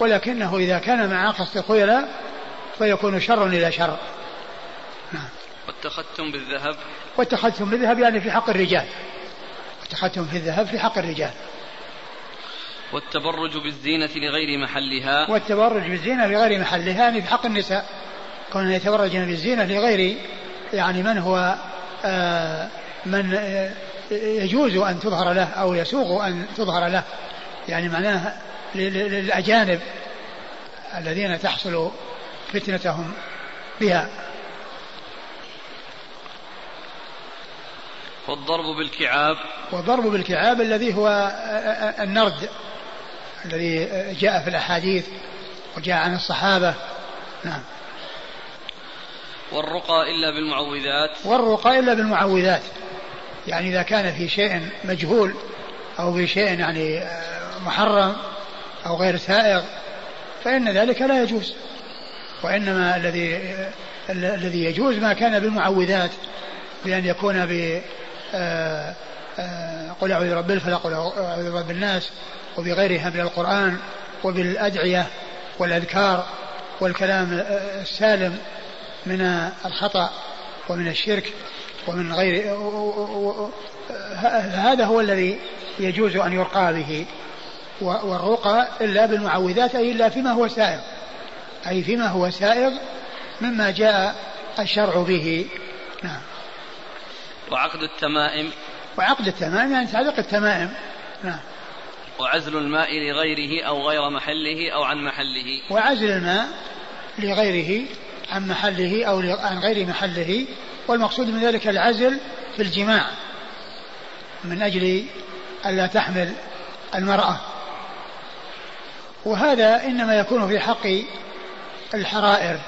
ولكنه إذا كان مع قصد الخيلاء فيكون شر إلى شر. والتختم بالذهب. والتختم بالذهب يعني في حق الرجال. التختم في الذهب في حق الرجال. والتبرج بالزينة لغير محلها. والتبرج بالزينة لغير محلها يعني في حق النساء. كون يتبرجن بالزينة لغير يعني من هو آه من آه يجوز أن تظهر له أو يسوغ أن تظهر له. يعني معناه للأجانب الذين تحصل فتنتهم بها. والضرب بالكعاب. والضرب بالكعاب الذي هو النرد الذي جاء في الأحاديث وجاء عن الصحابة. نعم. والرقى إلا بالمعوذات. والرقى إلا بالمعوذات. يعني إذا كان في شيء مجهول أو في شيء يعني محرم أو غير سائغ فإن ذلك لا يجوز. وإنما الذي الذي يجوز ما كان بالمعوذات بأن يكون ب آه، آه، قل أعوذ برب الفلق قل أعوذ برب الناس وبغيرها من القرآن وبالأدعية والأذكار والكلام السالم من الخطأ ومن الشرك ومن غير هذا هو الذي يجوز أن يرقى به والرقى إلا بالمعوذات أي إلا فيما هو سائغ أي فيما هو سائغ مما جاء الشرع به. نعم. وعقد التمائم. وعقد التمائم يعني تعليق التمائم. نعم. وعزل الماء لغيره أو غير محله أو عن محله. وعزل الماء لغيره عن محله أو عن غير محله. والمقصود من ذلك العزل في الجماع. من أجل ألا تحمل المرأة. وهذا إنما يكون في حق الحرائر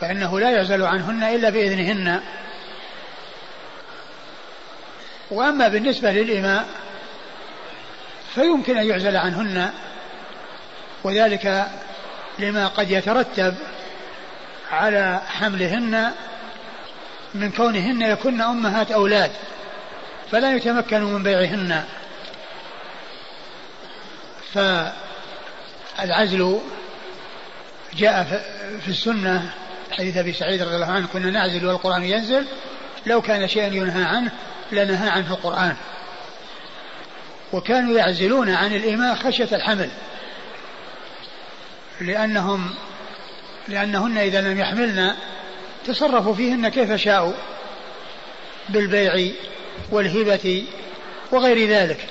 فإنه لا يعزل عنهن إلا بإذنهن. وأما بالنسبة للإماء فيمكن أن يعزل عنهن وذلك لما قد يترتب على حملهن من كونهن يكن أمهات أولاد فلا يتمكن من بيعهن. فالعزل جاء في السنة حديث أبي سعيد رضي الله عنه كنا نعزل والقرآن ينزل لو كان شيئا ينهى عنه لنهى عنه القرآن. وكانوا يعزلون عن الإماء خشية الحمل. لأنهم لأنهن إذا لم يحملن تصرفوا فيهن كيف شاءوا. بالبيع والهبة وغير ذلك.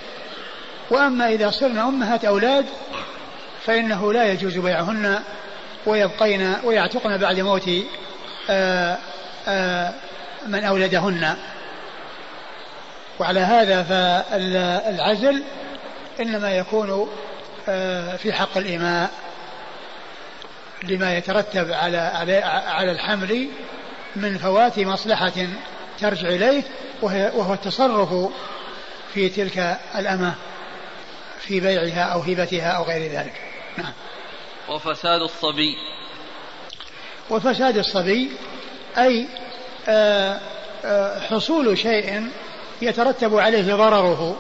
وأما إذا صرن أمهات أولاد فإنه لا يجوز بيعهن ويبقين ويعتقن بعد موت آآ آآ من أولدهن. وعلى هذا فالعزل إنما يكون في حق الإماء لما يترتب على على الحمل من فوات مصلحة ترجع إليه وهو التصرف في تلك الأمة في بيعها أو هبتها أو غير ذلك. نعم. وفساد الصبي. وفساد الصبي أي آه، آه، حصول شيء يترتب عليه ضرره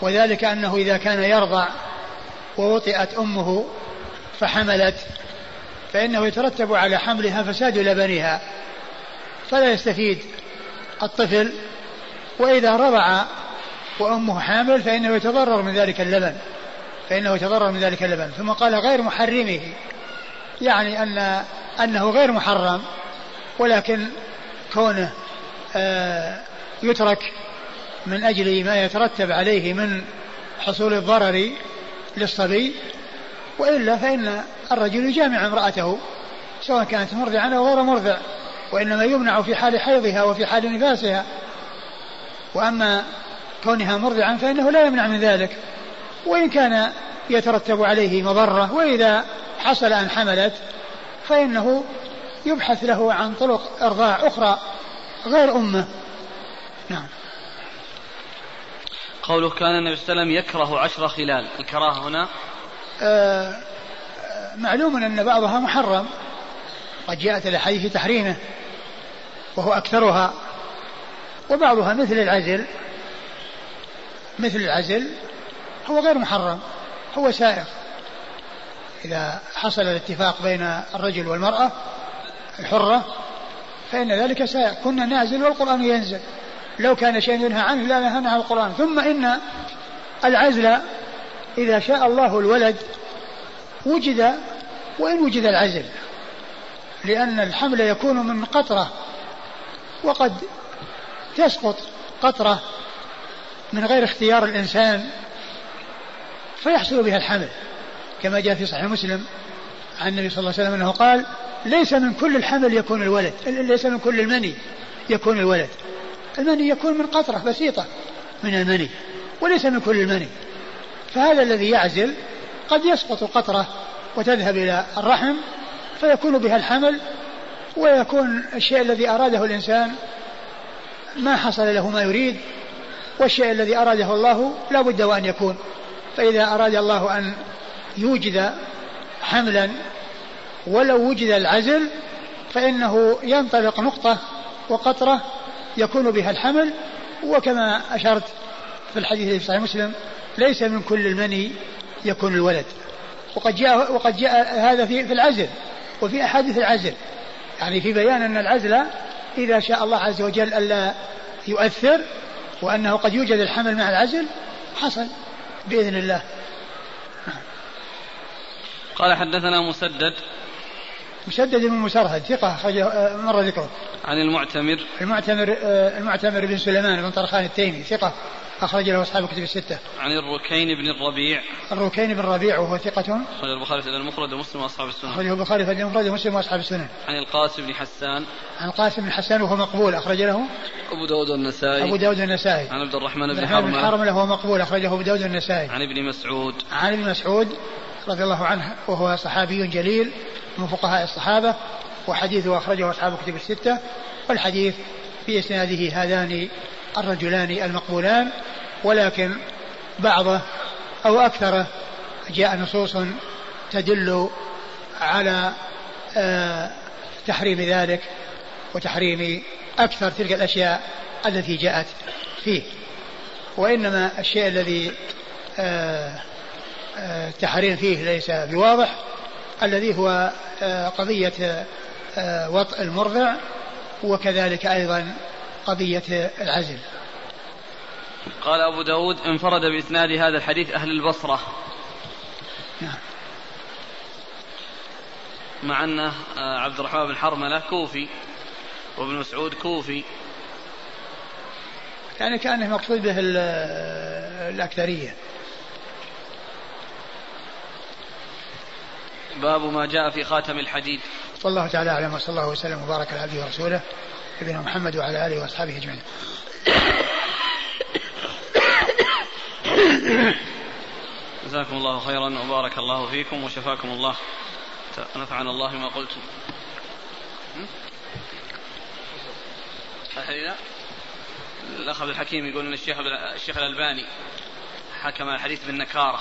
وذلك أنه إذا كان يرضع ووطئت أمه فحملت فإنه يترتب على حملها فساد لبنها فلا يستفيد الطفل وإذا رضع وأمه حامل فإنه يتضرر من ذلك اللبن فإنه يتضرر من ذلك اللبن. ثم قال غير محرمه يعني أن أنه غير محرم ولكن كونه آه يترك من أجل ما يترتب عليه من حصول الضرر للصبي وإلا فإن الرجل يجامع امرأته سواء كانت مرضعة أو غير مرضع وإنما يمنع في حال حيضها وفي حال نفاسها. وأما كونها مرضعا فإنه لا يمنع من ذلك. وإن كان يترتب عليه مضرة وإذا حصل أن حملت فإنه يبحث له عن طرق إرضاع أخرى غير أمة. نعم. قوله كان النبي صلى الله عليه وسلم يكره عشر خلال. الكراهة هنا؟ آه معلوم أن بعضها محرم. قد جاءت الأحاديث في تحريمه وهو أكثرها. وبعضها مثل العزل مثل العزل هو غير محرم هو سائغ. إذا حصل الاتفاق بين الرجل والمرأة الحرة فإن ذلك سائغ. كنا نعزل والقرآن ينزل. لو كان شيء ينهى عنه لا نهى القرآن. ثم إن العزل إذا شاء الله الولد وجد وإن وجد العزل؟ لأن الحمل يكون من قطرة وقد تسقط قطرة من غير اختيار الإنسان فيحصل بها الحمل. كما جاء في صحيح مسلم عن النبي صلى الله عليه وسلم أنه قال ليس من كل الحمل يكون الولد ليس من كل المني يكون الولد. المني يكون من قطرة بسيطة. من المني. وليس من كل المني. فهذا الذي يعزل قد يسقط قطرة وتذهب إلى الرحم فيكون بها الحمل ويكون الشيء الذي أراده الإنسان ما حصل له ما يريد والشيء الذي أراده الله لا بد وأن يكون. فإذا أراد الله أن يوجد حملا ولو وجد العزل فإنه ينطلق نقطة وقطرة يكون بها الحمل وكما أشرت في الحديث في صحيح مسلم ليس من كل المني يكون الولد. وقد جاء وقد جاء هذا في في العزل وفي أحاديث العزل. يعني في بيان أن العزل إذا شاء الله عز وجل ألا يؤثر وأنه قد يوجد الحمل مع العزل حصل بإذن الله. قال حدثنا مسدد مسدد بن مسرهد ثقة مر ذكره عن المعتمر المعتمر آه، المعتمر بن سليمان بن طرخان التيمي ثقة أخرج له أصحاب الكتب الستة. عن الركين بن الربيع. الركين بن الربيع وهو ثقة. أخرج البخاري في المفرد ومسلم وأصحاب السنن. أخرجه البخاري في المفرد ومسلم وأصحاب السنن. عن القاسم بن حسان. عن القاسم بن حسان وهو مقبول أخرج له. أبو داود والنسائي. أبو داود والنسائي. عن عبد الرحمن بن حرملة. بن حرملة وهو مقبول أخرجه أبو داود والنسائي. عن ابن مسعود. عن ابن مسعود رضي الله عنه وهو صحابي جليل من فقهاء الصحابة وحديثه أخرجه أصحاب الكتب الستة والحديث في إسناده هذان الرجلان المقبولان ولكن بعضه أو أكثره جاء نصوص تدل على آه، تحريم ذلك وتحريم أكثر تلك الأشياء التي جاءت فيه. وإنما الشيء الذي آه، آه، فيه ليس بواضح الذي هو آه، قضية آه، وطء المرضع وكذلك أيضا قضية العزل. قال أبو داود انفرد بإسناد هذا الحديث أهل البصرة. نعم. مع أن عبد الرحمن بن حرملة كوفي وابن مسعود كوفي. يعني كأنه مقصود به الأكثرية. باب ما جاء في خاتم الحديد. صلى الله تعالى اعلم وصلى الله وسلم وبارك على عبده ورسوله نبينا محمد وعلى آله وأصحابه أجمعين. جزاكم الله خيرا وبارك الله فيكم وشفاكم الله. نفعنا الله ما قلتم. الحين الأخ عبد الحكيم يقول إن الشيخ الشيخ الألباني حكم الحديث بالنكارة.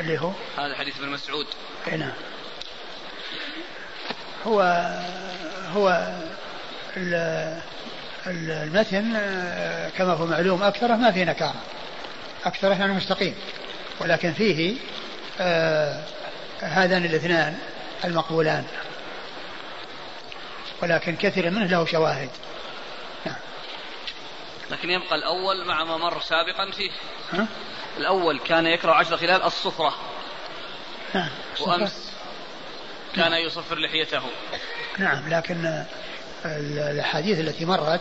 اللي هو؟ هذا حديث ابن مسعود. اي نعم. هو هو المتن كما هو معلوم أكثره ما في نكارة. أكثره يعني مستقيم. ولكن فيه آه هذان الاثنان المقبولان. ولكن كثير منه له شواهد. نعم. لكن يبقى الأول مع ما مر سابقا فيه. ها؟ الأول كان يكره عشر خلال الصفرة نعم وأمس كان يصفر لحيته. نعم لكن الأحاديث التي مرت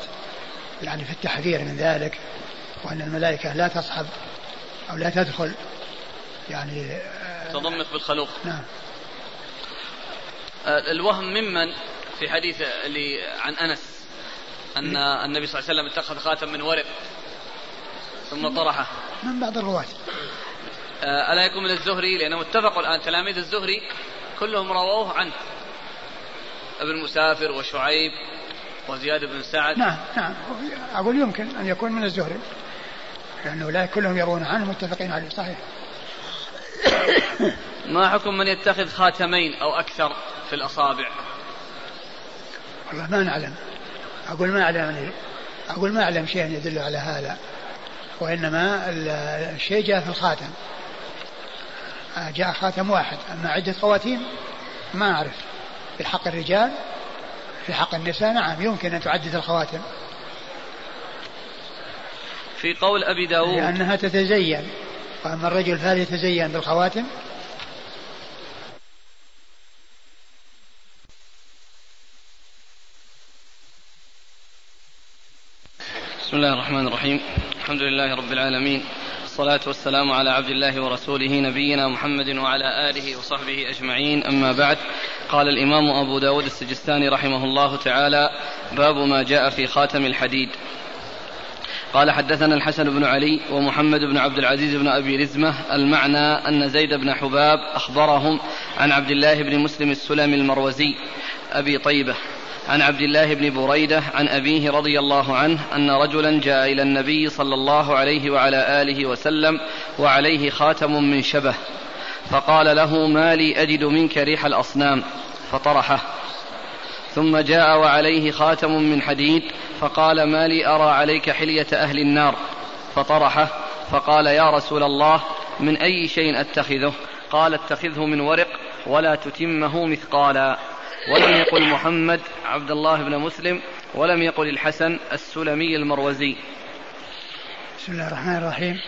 يعني في التحذير من ذلك وأن الملائكة لا تصحب أو لا تدخل يعني تضمخ بالخلوق. نعم. آه، الوهم ممن في حديث اللي عن أنس أن النبي صلى الله عليه وسلم اتخذ خاتم من ورق ثم طرحه. من بعض الرواة؟ آه، ألا يكون من الزهري؟ لأنه اتفقوا الآن. تلاميذ الزهري كلهم رووه عنه. ابن مسافر وشعيب وزياد بن سعد. نعم نعم. أقول يمكن أن يكون من الزهري. لأنه لا كلهم يرون عنه متفقين عليه صحيح. ما حكم من يتخذ خاتمين أو أكثر في الأصابع؟ والله ما نعلم. أقول ما أعلم أقول ما أعلم شيء يدل على هذا. وإنما الشيء جاء في الخاتم. آه، جاء خاتم واحد. أما عدة خواتيم ما أعرف. في حق الرجال في حق النساء نعم يمكن أن تعدد الخواتم. في قول أبي داود. لأنها تتزين. وأما الرجل فهل يتزين بالخواتم؟ بسم الله الرحمن الرحيم. الحمد لله رب العالمين. والصلاة والسلام على عبد الله ورسوله نبينا محمد وعلى آله وصحبه أجمعين. أما بعد قال الإمام أبو داود السجستاني رحمه الله تعالى باب ما جاء في خاتم الحديد. قال حدثنا الحسن بن علي ومحمد بن عبد العزيز بن أبي رزمة المعنى أن زيد بن حباب أخبرهم عن عبد الله بن مسلم السلمي المروزي أبي طيبة عن عبد الله بن بريدة عن أبيه رضي الله عنه أن رجلا جاء إلى النبي صلى الله عليه وعلى آله وسلم وعليه خاتم من شبه فقال له ما لي أجد منك ريح الأصنام؟ فطرحه. ثم جاء وعليه خاتم من حديد فقال ما لي أرى عليك حلية أهل النار؟ فطرحه. فقال يا رسول الله من أي شيء أتخذه؟ قال اتخذه من ورق ولا تتمه مثقالا. ولم يقل محمد عبد الله بن مسلم ولم يقل الحسن السلمي المروزي. بسم الله الرحمن الرحيم.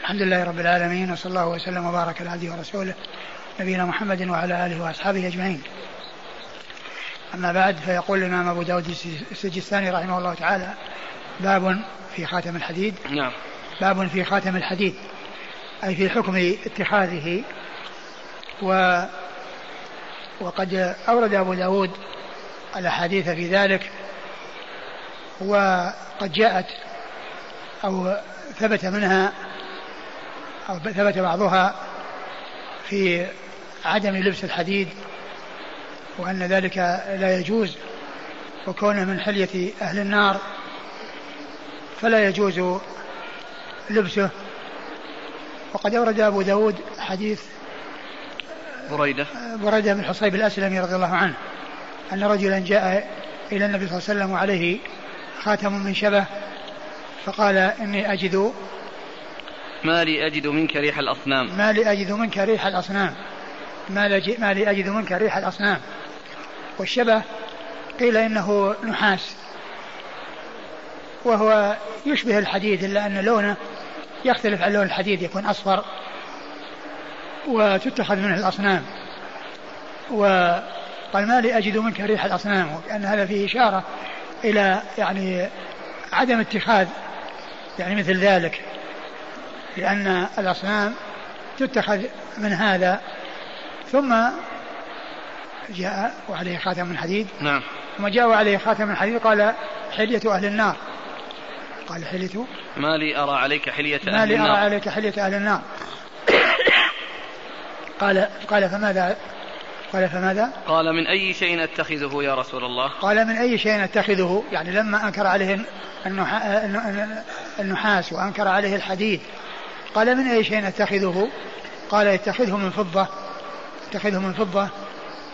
الحمد لله رب العالمين وصلى الله وسلم وبارك على عبده ورسوله نبينا محمد وعلى آله وأصحابه أجمعين. أما بعد فيقول الإمام أبو داود السجستاني رحمه الله تعالى باب في خاتم الحديد. نعم. باب في خاتم الحديد أي في حكم اتخاذه و وقد أورد أبو داود الأحاديث في ذلك وقد جاءت أو ثبت منها أو ثبت بعضها في عدم لبس الحديد وأن ذلك لا يجوز وكونه من حلية أهل النار فلا يجوز لبسه. وقد أورد أبو داود حديث بريدة. بريدة بن حصيب الأسلمي رضي الله عنه أن رجلا جاء إلى النبي صلى الله عليه وسلم وعليه خاتم من شبه فقال إني أجد ما لي أجد منك ريح الأصنام. ما لي أجد منك ريح الأصنام. ما, ما لي أجد منك ريح الأصنام. والشبه قيل إنه نحاس وهو يشبه الحديد إلا أن لونه يختلف عن لون الحديد يكون أصفر. وتتخذ منه الأصنام. وقال ما لي أجد منك ريح الأصنام. وكأن هذا فيه إشارة إلى يعني عدم اتخاذ يعني مثل ذلك. لأن الأصنام تتخذ من هذا. ثم جاء وعليه خاتم من حديد. نعم. ثم جاء وعليه خاتم من حديد. قال حلية أهل النار. قال حلية. ما لي أرى عليك حلية أهل النار ما لي أرى عليك حلية أهل النار. قال قال فماذا قال فماذا؟ قال من أي شيء أتخذه يا رسول الله؟ قال من أي شيء أتخذه يعني لما أنكر عليه النحاس وأنكر عليه الحديد قال من أي شيء أتخذه؟ قال اتخذه من فضة اتخذه من فضة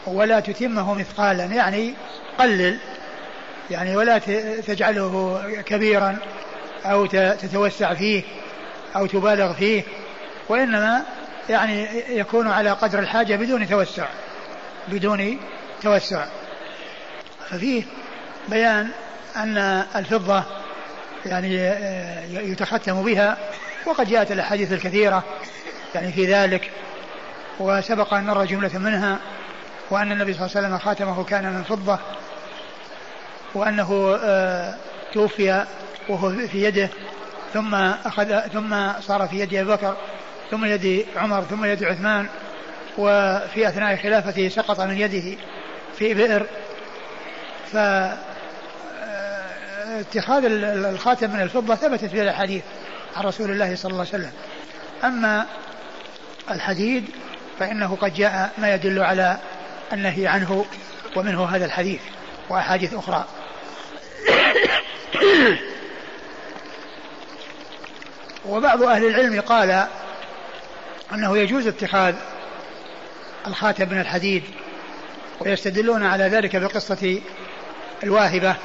ولا تتمه مثقالا يعني قلل يعني ولا تجعله كبيرا أو تتوسع فيه أو تبالغ فيه وإنما يعني يكون على قدر الحاجة بدون توسع. بدون توسع. ففيه بيان أن الفضة يعني يتختم بها وقد جاءت الأحاديث الكثيرة يعني في ذلك وسبق أن نرى جملة منها وأن النبي صلى الله عليه وسلم خاتمه كان من فضة وأنه آه، توفي وهو في يده ثم أخذ ثم صار في يد أبي بكر ثم يد عمر ثم يد عثمان وفي أثناء خلافته سقط من يده في بئر. ف آه، اتخاذ الخاتم من الفضة ثبتت في الأحاديث عن رسول الله صلى الله عليه وسلم. أما الحديد فإنه قد جاء ما يدل على النهي عنه ومنه هذا الحديث وأحاديث أخرى. وبعض أهل العلم قال أنه يجوز اتخاذ الخاتم من الحديد ويستدلون على ذلك بقصة الواهبة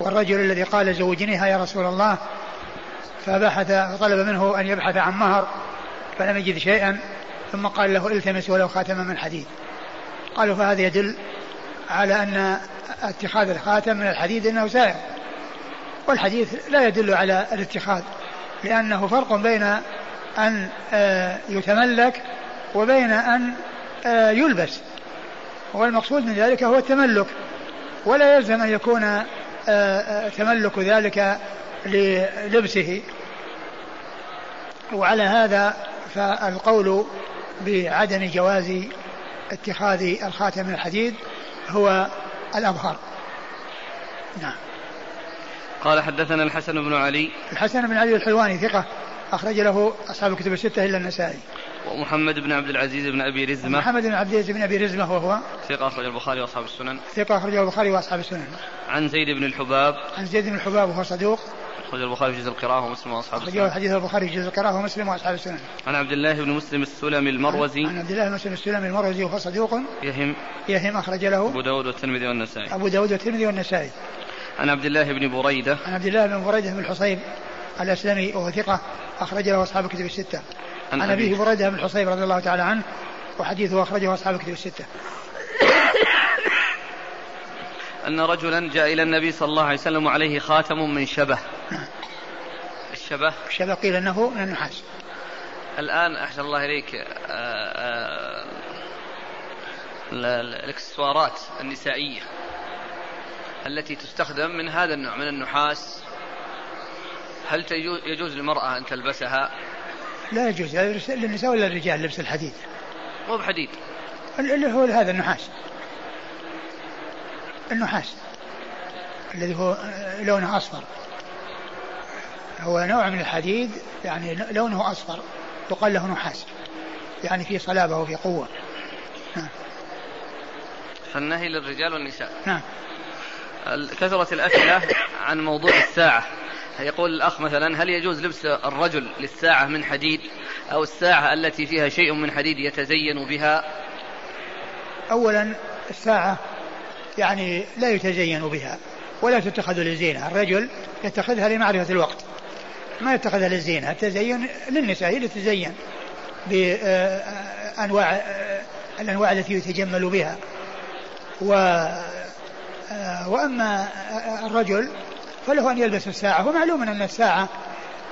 والرجل الذي قال زوجنيها يا رسول الله فبحث فطلب منه أن يبحث عن مهر فلم يجد شيئا ثم قال له التمس ولو خاتما من حديد. قالوا فهذا يدل على أن اتخاذ الخاتم من الحديد أنه سائر. والحديث لا يدل على الاتخاذ لأنه فرق بين أن آه، يتملك وبين أن آه، يلبس. والمقصود من ذلك هو التملك. ولا يلزم أن يكون آه، تملك ذلك للبسه. وعلى هذا فالقول بعدم جواز اتخاذ الخاتم من الحديد هو الأظهر. نعم. قال حدثنا الحسن بن علي. الحسن بن علي الحلواني ثقة. أخرج له أصحاب الكتب الستة إلا النسائي. ومحمد بن عبد العزيز بن أبي رزمة. محمد بن عبد العزيز بن أبي رزمة وهو ثقة أخرج البخاري وأصحاب السنن. ثقة أخرجه البخاري وأصحاب السنن. عن زيد بن الحباب. عن زيد بن الحباب وهو صدوق. أخرج البخاري في جزء القراءة ومسلم وأصحاب السنن. أخرجه حديث البخاري في جزء القراءة ومسلم وأصحاب السنن. عن عبد الله بن مسلم السلمي المروزي. عن عبد الله بن مسلم السلمي المروزي وهو صدوق. يهم. يهم أخرج له أبو داود والترمذي والنسائي. أبو داود والترمذي والنسائي. عن عبد الله بن بريدة. عن عبد الله بن بريدة بن الحصيب. الأسلمي وهو ثقة أخرج له أصحاب الكتب الستة. عن, عن أبيه بريدة بن الحصيب رضي الله تعالى عنه وحديثه أخرجه أصحاب الكتب الستة. أن رجلا جاء إلى النبي صلى الله عليه وسلم وعليه خاتم من شبه. الشبه؟ الشبه قيل أنه من النحاس. الآن أحسن الله إليك آآ آه، آآ آه، الإكسسوارات النسائية التي تستخدم من هذا النوع من النحاس. هل يجوز للمرأة أن تلبسها؟ لا يجوز. للنساء ولا للرجال لبس الحديد؟ مو بحديد. اللي هو هذا النحاس. النحاس. الذي هو لونه أصفر. هو نوع من الحديد يعني لونه أصفر. يقال له نحاس. يعني في صلابة وفي قوة. نعم. فالنهي للرجال والنساء. نعم. كثرة الأسئلة عن موضوع الساعة. يقول الأخ مثلا هل يجوز لبس الرجل للساعة من حديد؟ أو الساعة التي فيها شيء من حديد يتزين بها؟ أولا الساعة يعني لا يتزين بها ولا تتخذ للزينة الرجل يتخذها لمعرفة الوقت. ما يتخذها للزينة التزين للنساء هي لتزين بأنواع الأنواع التي يتجمل بها. و وأما الرجل فله أن يلبس الساعة. ومعلوم أن الساعة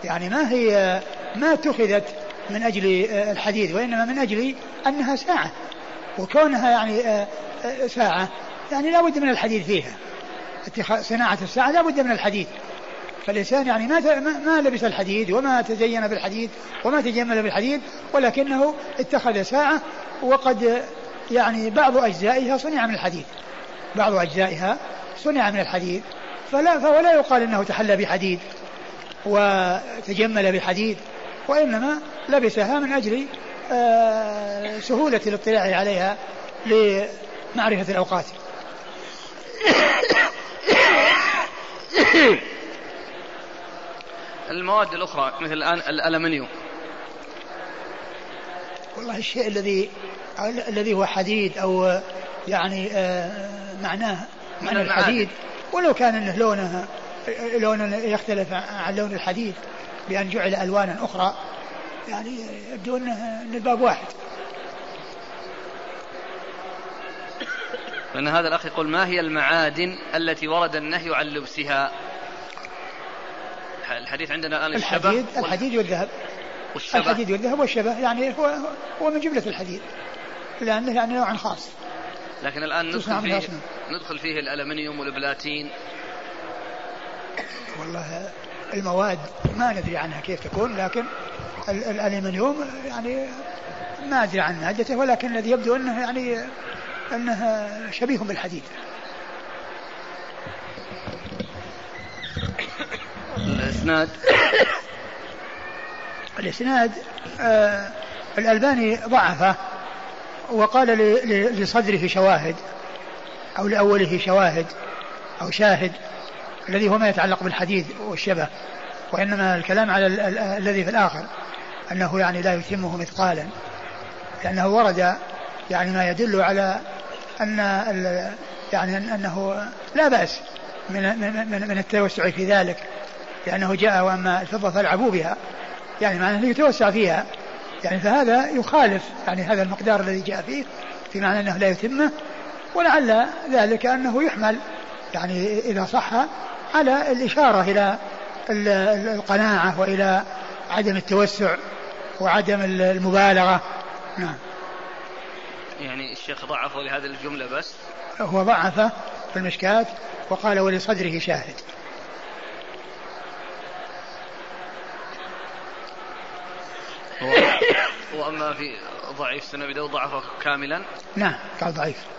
يعني ما هي ما اتخذت من أجل الحديث وإنما من أجل أنها ساعة. وكونها يعني آه، آه، ساعة يعني لا بد من الحديث فيها. صناعة الساعة لا بد من الحديث. فالإنسان يعني ما ما لبس الحديد وما تزين بالحديد وما تجمل بالحديد ولكنه اتخذ ساعة وقد يعني بعض أجزائها صنع من الحديد بعض أجزائها صنع من الحديد فلا فولا يقال إنه تحلى بحديد وتجمل بحديد وإنما لبسها من أجل آه، سهولة الاطلاع عليها لمعرفة الأوقات. المواد الأخرى مثل الآن الألمنيوم والله الشيء الذي الذي هو حديد أو يعني آه، معناه معنى الحديد ولو كان لونه لون يختلف عن لون الحديد بأن جعل ألوانا أخرى يعني يبدو أنه الباب واحد. لأن هذا الأخ يقول ما هي المعادن التي ورد النهي عن لبسها؟ الحديث عندنا الآن الشبه الحديد, الحديد والذهب. والشبه. الحديد والذهب والشبه يعني هو هو من جملة الحديد لأنه يعني نوع خاص. لكن الآن ندخل فيه ندخل فيه الألمنيوم والبلاتين. والله المواد ما ندري عنها كيف تكون لكن الألمنيوم يعني ما أدري عن مادته ولكن الذي يبدو أنه يعني أنه شبيه بالحديد. الإسناد. الإسناد آه الألباني ضعفه وقال لصدره شواهد. أو لأوله شواهد أو شاهد الذي هو ما يتعلق بالحديث والشبه وإنما الكلام على الذي في الآخر أنه يعني لا يتمه مثقالا لأنه ورد يعني ما يدل على أن يعني أنه لا بأس من من من التوسع في ذلك لأنه جاء وأما الفضة فالعبوا بها يعني معناه أنه يتوسع فيها يعني فهذا يخالف يعني هذا المقدار الذي جاء فيه في معنى أنه لا يتمه ولعل ذلك أنه يحمل يعني إذا صح على الإشارة إلى القناعة وإلى عدم التوسع وعدم المبالغة. نعم. يعني الشيخ ضعفه لهذه الجملة بس؟ هو ضعفه في المشكات وقال ولصدره شاهد. واما في ضعيف سنة ابي ضعفه كاملا؟ نعم قال ضعيف.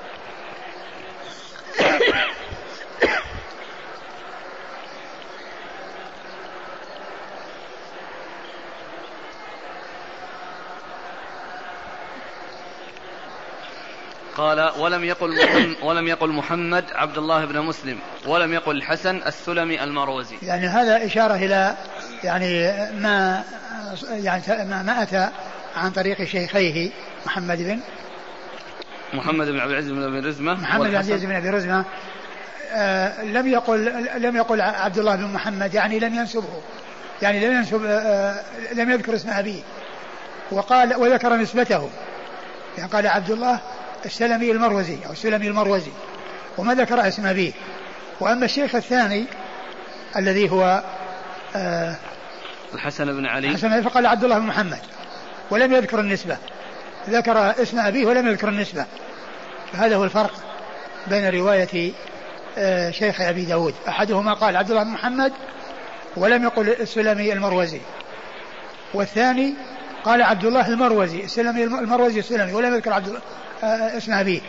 قال ولم يقل ولم يقل محمد عبد الله بن مسلم ولم يقل الحسن السلمي المروزي. يعني هذا إشارة إلى يعني ما يعني ما أتى عن طريق شيخيه محمد بن محمد بن عبد العزيز بن أبي رزمة محمد بن عبد العزيز بن أبي رزمة آه لم يقل لم يقل عبد الله بن محمد يعني لم ينسبه يعني لم ينسب آه, آه، لم يذكر اسم أبيه. وقال وذكر نسبته. يعني قال عبد الله السلمي المروزي أو السلمي المروزي وما ذكر اسم أبيه. وأما الشيخ الثاني الذي هو آه الحسن بن علي. الحسن فقال عبد الله بن محمد ولم يذكر النسبة. ذكر اسم أبيه ولم يذكر النسبة. فهذا هو الفرق بين رواية آه، شيخ أبي داود. أحدهما قال عبد الله بن محمد ولم يقل السلمي المروزي. والثاني قال عبد الله المروزي. السلمي المروزي السلمي ولم يذكر عبد آه، اسم أبيه.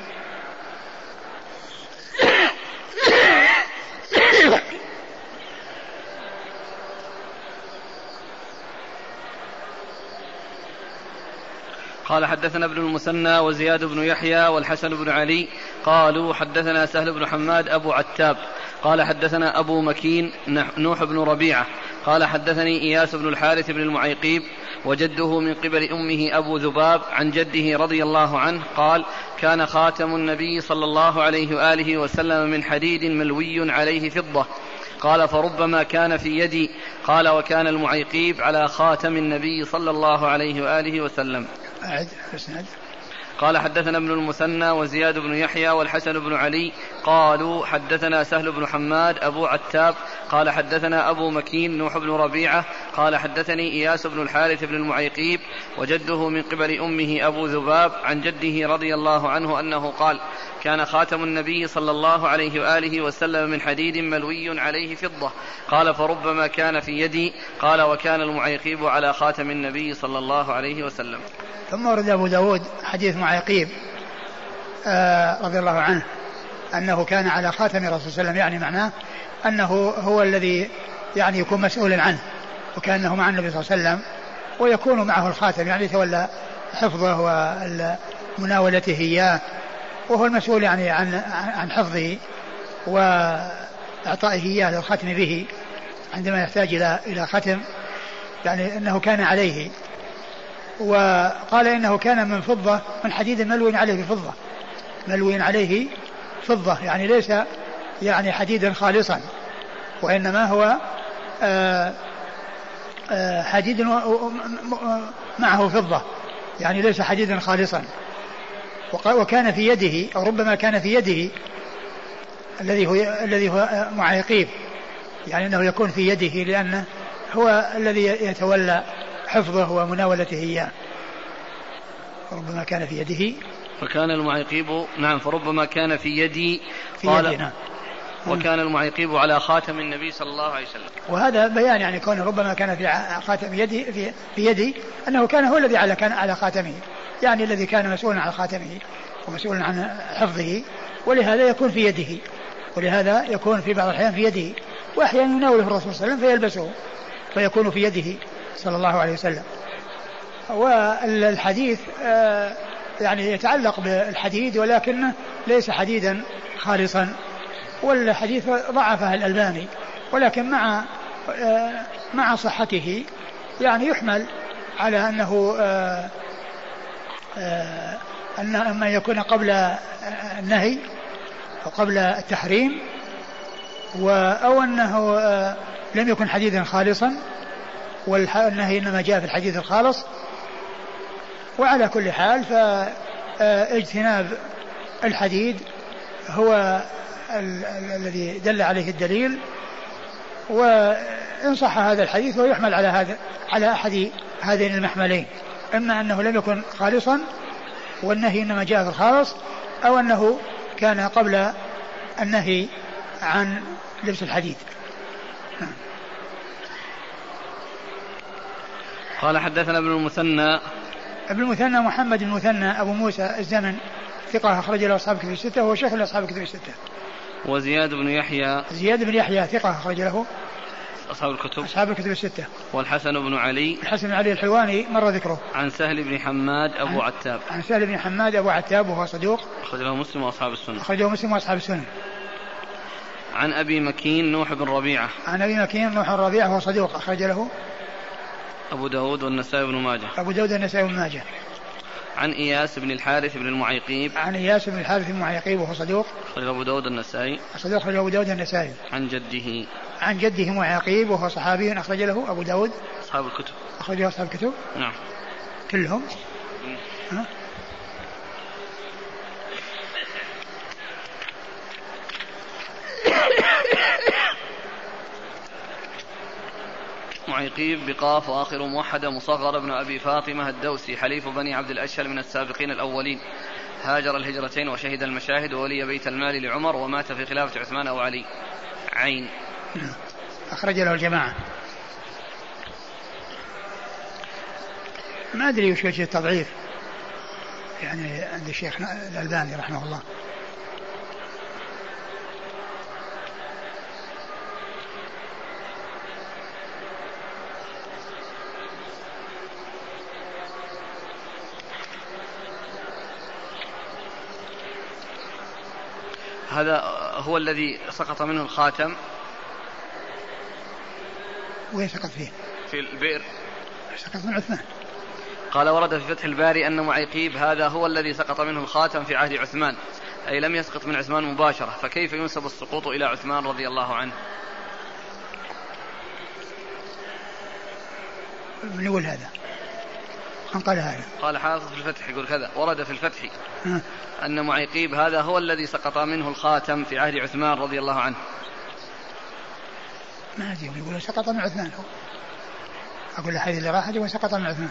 قال حدثنا ابن المثنى وزياد بن يحيى والحسن بن علي قالوا حدثنا سهل بن حماد أبو عتاب. قال حدثنا أبو مكين نوح بن ربيعة. قال حدثني إياس بن الحارث بن المعيقيب وجده من قبل أمه أبو ذباب عن جده رضي الله عنه قال كان خاتم النبي صلى الله عليه وآله وسلم من حديد ملوي عليه فضة. قال فربما كان في يدي. قال وكان المعيقيب على خاتم النبي صلى الله عليه وآله وسلم. أعد الإسناد قال حدثنا ابن المثنى وزياد بن يحيى والحسن بن علي قالوا حدثنا سهل بن حماد أبو عتاب قال حدثنا أبو مكين نوح بن ربيعة قال حدثني إياس بن الحارث بن المعيقيب وجده من قبل أمه أبو ذباب عن جده رضي الله عنه أنه قال كان خاتم النبي صلى الله عليه وآله وسلم من حديد ملوي عليه فضة. قال فربما كان في يدي. قال وكان المعيقيب على خاتم النبي صلى الله عليه وسلم. ثم ورد أبو داود حديث معيقيب آه رضي الله عنه أنه كان على خاتم الرسول صلى الله عليه وسلم يعني معناه أنه هو الذي يعني يكون مسؤولا عنه. وكأنه مع النبي صلى الله عليه وسلم ويكون معه الخاتم يعني يتولى حفظه ومناولته إياه وهو المسؤول يعني عن عن حفظه وإعطائه إياه للختم به عندما يحتاج إلى إلى ختم يعني أنه كان عليه. وقال إنه كان من فضة من حديد ملوي عليه بفضة ملوي عليه فضة يعني ليس يعني حديدا خالصا وإنما هو آه، حديد معه فضة. يعني ليس حديدا خالصا. وكان في يده أو ربما كان في يده الذي هو الذي هو معيقيب يعني أنه يكون في يده لأنه هو الذي يتولى حفظه ومناولته إياه. ربما كان في يده. فكان المعيقيب نعم فربما كان في يدي. في قال يدي نعم. وكان المعيقيب على خاتم النبي صلى الله عليه وسلم. وهذا بيان يعني كونه ربما كان في خاتم يدي في, في يدي أنه كان هو الذي على كان على خاتمه يعني الذي كان مسؤولا عن خاتمه ومسؤولا عن حفظه ولهذا يكون في يده ولهذا يكون في بعض الأحيان في يده وأحيانا يناوله الرسول صلى الله عليه وسلم فيلبسه فيكون في يده صلى الله عليه وسلم. والحديث آه، يعني يتعلق بالحديد ولكنه ليس حديدا خالصا. والحديث ضعفه الألباني ولكن مع آه، مع صحته يعني يحمل على أنه آه، أن أما يكون قبل النهي أو قبل التحريم أو أنه لم يكن حديثا خالصا والنهي إنما جاء في الحديث الخالص. وعلى كل حال فاجتناب الحديد هو الذي دل عليه الدليل وإن صح هذا الحديث هو يحمل على هذا على أحد هذين المحملين. إما أنه لم يكن خالصا والنهي إنما جاء في الخالص أو أنه كان قبل النهي عن لبس الحديد قال حدثنا ابن المثنى. ابن المثنى محمد بن المثنى أبو موسى الزمن ثقة أخرج له أصحاب كتب الستة وهو شيخ لأصحاب كتب الستة. وزياد بن يحيى. زياد بن يحيى ثقة أخرج له. أصحاب الكتب. أصحاب الكتب الستة. والحسن بن علي. الحسن بن علي الحلواني مر ذكره. عن سهل بن حماد أبو عن عتاب. عن سهل بن حماد أبو عتاب وهو صدوق. أخرجه مسلم وأصحاب السنة. أخرجه مسلم وأصحاب السنة. عن أبي مكين نوح بن ربيعة. عن أبي مكين نوح بن ربيعة وهو صدوق أخرج له. أبو داود والنسائي بن ماجه. أبو داود والنسائي بن ماجه. عن إياس بن الحارث بن المعيقيب. عن إياس بن الحارث بن المعيقيب وهو صدوق أخرج أبو داود النسائي. صدوق أخرج أبو داود النسائي. عن جده. عن جده معيقيب وهو صحابي أخرج له أبو داود. أصحاب الكتب. أخرج له أصحاب الكتب. نعم. كلهم. ها؟ معيقيب بقاف وآخر موحدة مصغر ابن أبي فاطمة الدوسي حليف بني عبد الأشهل من السابقين الأولين. هاجر الهجرتين وشهد المشاهد وولي بيت المال لعمر ومات في خلافة عثمان أو علي. عين. أخرج له الجماعة. ما أدري وش وجه التضعيف. يعني عند الشيخ الألباني رحمه الله. هذا هو الذي سقط منه الخاتم. وين سقط فيه؟ في البئر. سقط من عثمان. قال ورد في فتح الباري أن معيقيب هذا هو الذي سقط منه الخاتم في عهد عثمان. أي لم يسقط من عثمان مباشرة. فكيف ينسب السقوط إلى عثمان رضي الله عنه؟ من يقول هذا؟ قال هذا. قال حافظ في الفتح يقول كذا ورد في الفتح أن معيقيب هذا هو الذي سقط منه الخاتم في عهد عثمان رضي الله عنه. ما أدري يقول سقط من عثمان. هو أقول الحديث اللي راح وسقط من عثمان.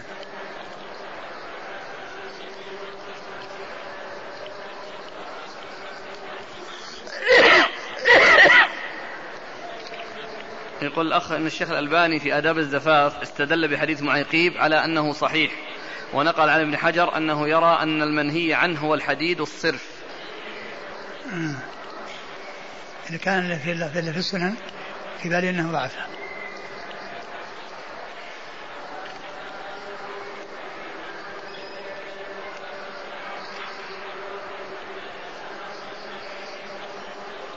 يقول الأخ أن الشيخ الألباني في آداب الزفاف استدل بحديث معيقيب على أنه صحيح. ونقل عن ابن حجر أنه يرى أن المنهي عنه هو الحديد الصرف. إذا كان في في السنن في بالي أنه ضعف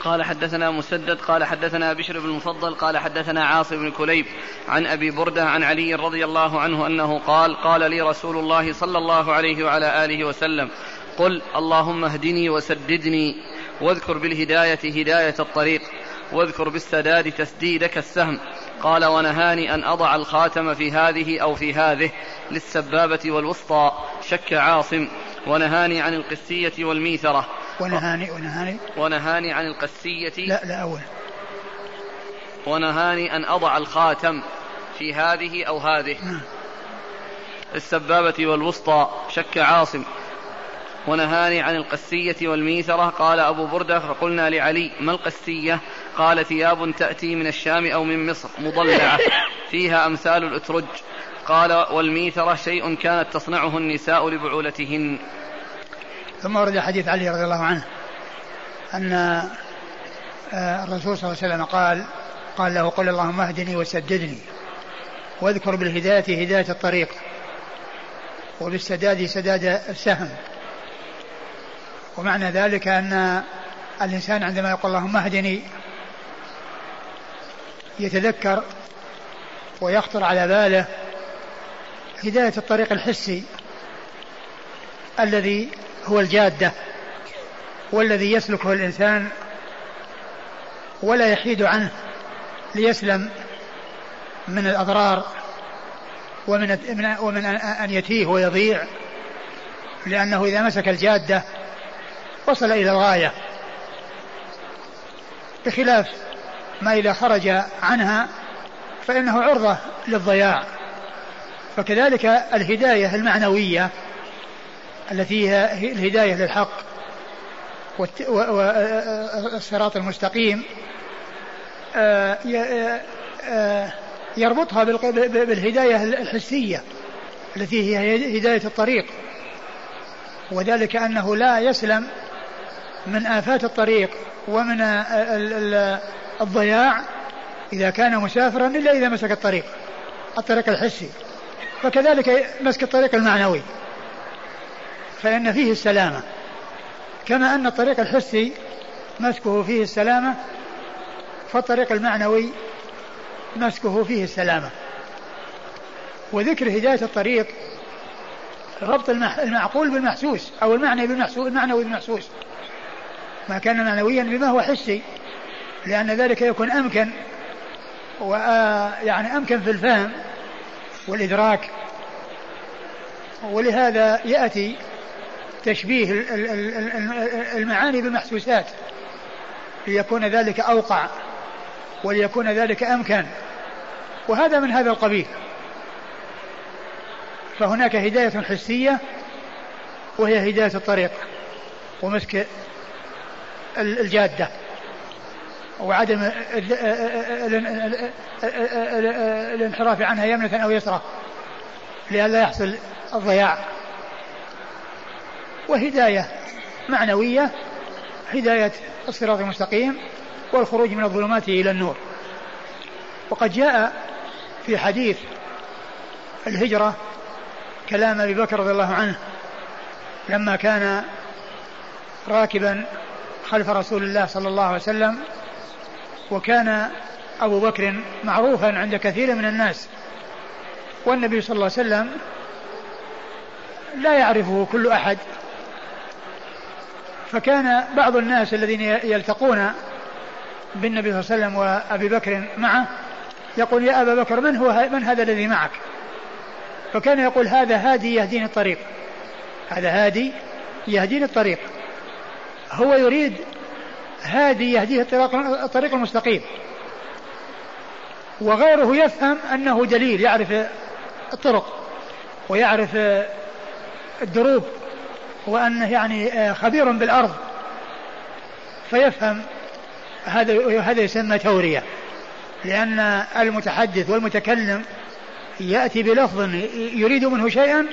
قال حدثنا مسدد قال حدثنا بشر بن المفضل قال حدثنا عاصم بن كليب عن أبي بردة عن علي رضي الله عنه أنه قال قال لي رسول الله صلى الله عليه وعلى آله وسلم قل اللهم اهدني وسددني واذكر بالهداية هداية الطريق واذكر بالسداد تسديدك السهم قال ونهاني أن أضع الخاتم في هذه أو في هذه للسبابة والوسطى شك عاصم ونهاني عن القسية والميثرة ونهاني ونهاني. ونهاني عن القسية. لا لا أول. ونهاني أن أضع الخاتم في هذه أو هذه. نعم. السبابة والوسطى شك عاصم. ونهاني عن القسية والميثرة قال أبو بردة فقلنا لعلي ما القسية؟ قال ثياب تأتي من الشام أو من مصر مضلعة فيها أمثال الأترج. قال والميثرة شيء كانت تصنعه النساء لبعولتهن. ثم ورد حديث علي رضي الله عنه أن آه، الرسول صلى الله عليه وسلم قال قال له قل اللهم اهدني وسددني واذكر بالهداية هداية الطريق وبالسداد سداد السهم. ومعنى ذلك أن الإنسان عندما يقول اللهم اهدني يتذكر ويخطر على باله هداية الطريق الحسي الذي هو الجادة والذي يسلكه الإنسان ولا يحيد عنه ليسلم من الأضرار ومن ومن أن يتيه ويضيع لأنه إذا مسك الجادة وصل إلى الغاية بخلاف ما إذا خرج عنها فإنه عرضة للضياع. فكذلك الهداية المعنوية التي هي الهداية للحق والصراط المستقيم آه، آه، يربطها بالهداية الحسية التي هي هداية الطريق. وذلك أنه لا يسلم من آفات الطريق ومن الضياع إذا كان مسافرا إلا إذا مسك الطريق الطريق الحسي. فكذلك مسك الطريق المعنوي. فإن فيه السلامة. كما أن الطريق الحسي مسكه فيه السلامة فالطريق المعنوي مسكه فيه السلامة. وذكر هداية الطريق ربط المعقول بالمحسوس أو المعنى بالمحسوس المعنوي بالمحسوس. ما كان معنويا بما هو حسي لأن ذلك يكون أمكن ويعني أمكن في الفهم والإدراك. ولهذا يأتي تشبيه المعاني بالمحسوسات ليكون ذلك أوقع وليكون ذلك أمكن وهذا من هذا القبيل فهناك هداية حسية وهي هداية الطريق ومسك الجادة وعدم الانحراف عنها يمنة أو يسرى لئلا يحصل الضياع وهداية معنوية هداية الصراط المستقيم والخروج من الظلمات إلى النور. وقد جاء في حديث الهجرة كلام أبي بكر رضي الله عنه لما كان راكبا خلف رسول الله صلى الله عليه وسلم وكان أبو بكر معروفا عند كثير من الناس والنبي صلى الله عليه وسلم لا يعرفه كل أحد. فكان بعض الناس الذين يلتقون بالنبي صلى الله عليه وسلم وأبي بكر معه يقول يا أبا بكر من هو من هذا الذي معك؟ فكان يقول هذا هادي يهديني الطريق. هذا هادي يهديني الطريق. هو يريد هادي يهديه الطريق, الطريق المستقيم. وغيره يفهم أنه دليل يعرف الطرق ويعرف الدروب وأنه يعني خبير بالأرض. فيفهم هذا هذا يسمى تورية. لأن المتحدث والمتكلم يأتي بلفظ يريد منه شيئا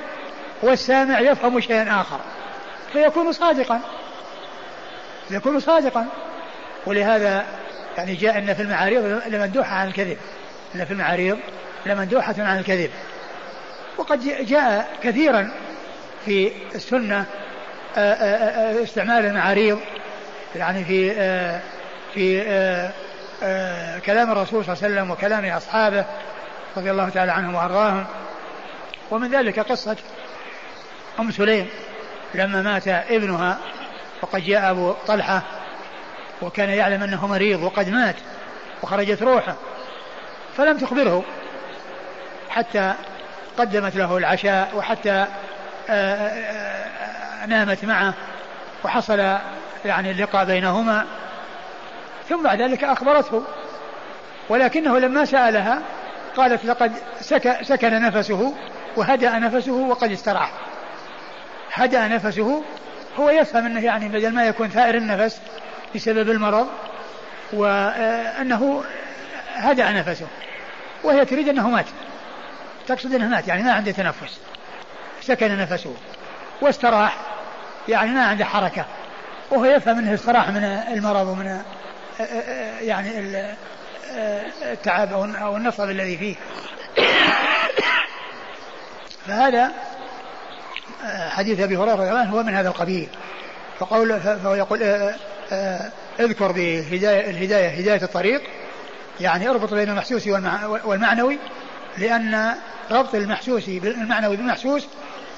والسامع يفهم شيئا آخر. فيكون صادقا. يكون صادقا. ولهذا يعني جاء إن في المعاريض لمندوحة عن الكذب. إن في المعاريض لمندوحة عن الكذب. وقد جاء كثيرا في السنة آه، آه، آه، استعمال المعاريض يعني في في كلام الرسول صلى الله عليه وسلم وكلام أصحابه رضي الله تعالى عنهم وأرضاهم. ومن ذلك قصة أم سليم. لما مات ابنها وقد جاء أبو طلحة وكان يعلم أنه مريض وقد مات وخرجت روحه فلم تخبره حتى قدمت له العشاء وحتى نامت معه وحصل يعني اللقاء بينهما ثم بعد ذلك أخبرته. ولكنه لما سألها قالت لقد سكن نفسه وهدأ نفسه وقد استراح هدأ نفسه هو يفهم أنه يعني بدل ما يكون ثائر النفس بسبب المرض وأنه هدأ نفسه وهي تريد أنه مات. تقصد أنه مات يعني ما عنده تنفس. سكن نفسه واستراح. يعني ما عنده حركة. وهو يفهم أنه استراح من المرض ومن يعني التعب أو النصب الذي فيه. فهذا حديث أبي هريرة رضي الله عنه هو من هذا القبيل. فقول فهو يقول اذكر بهداية الهداية هداية الطريق. يعني اربط بين المحسوس والمعنوي لأن ربط المحسوس بالمعنوي بالمحسوس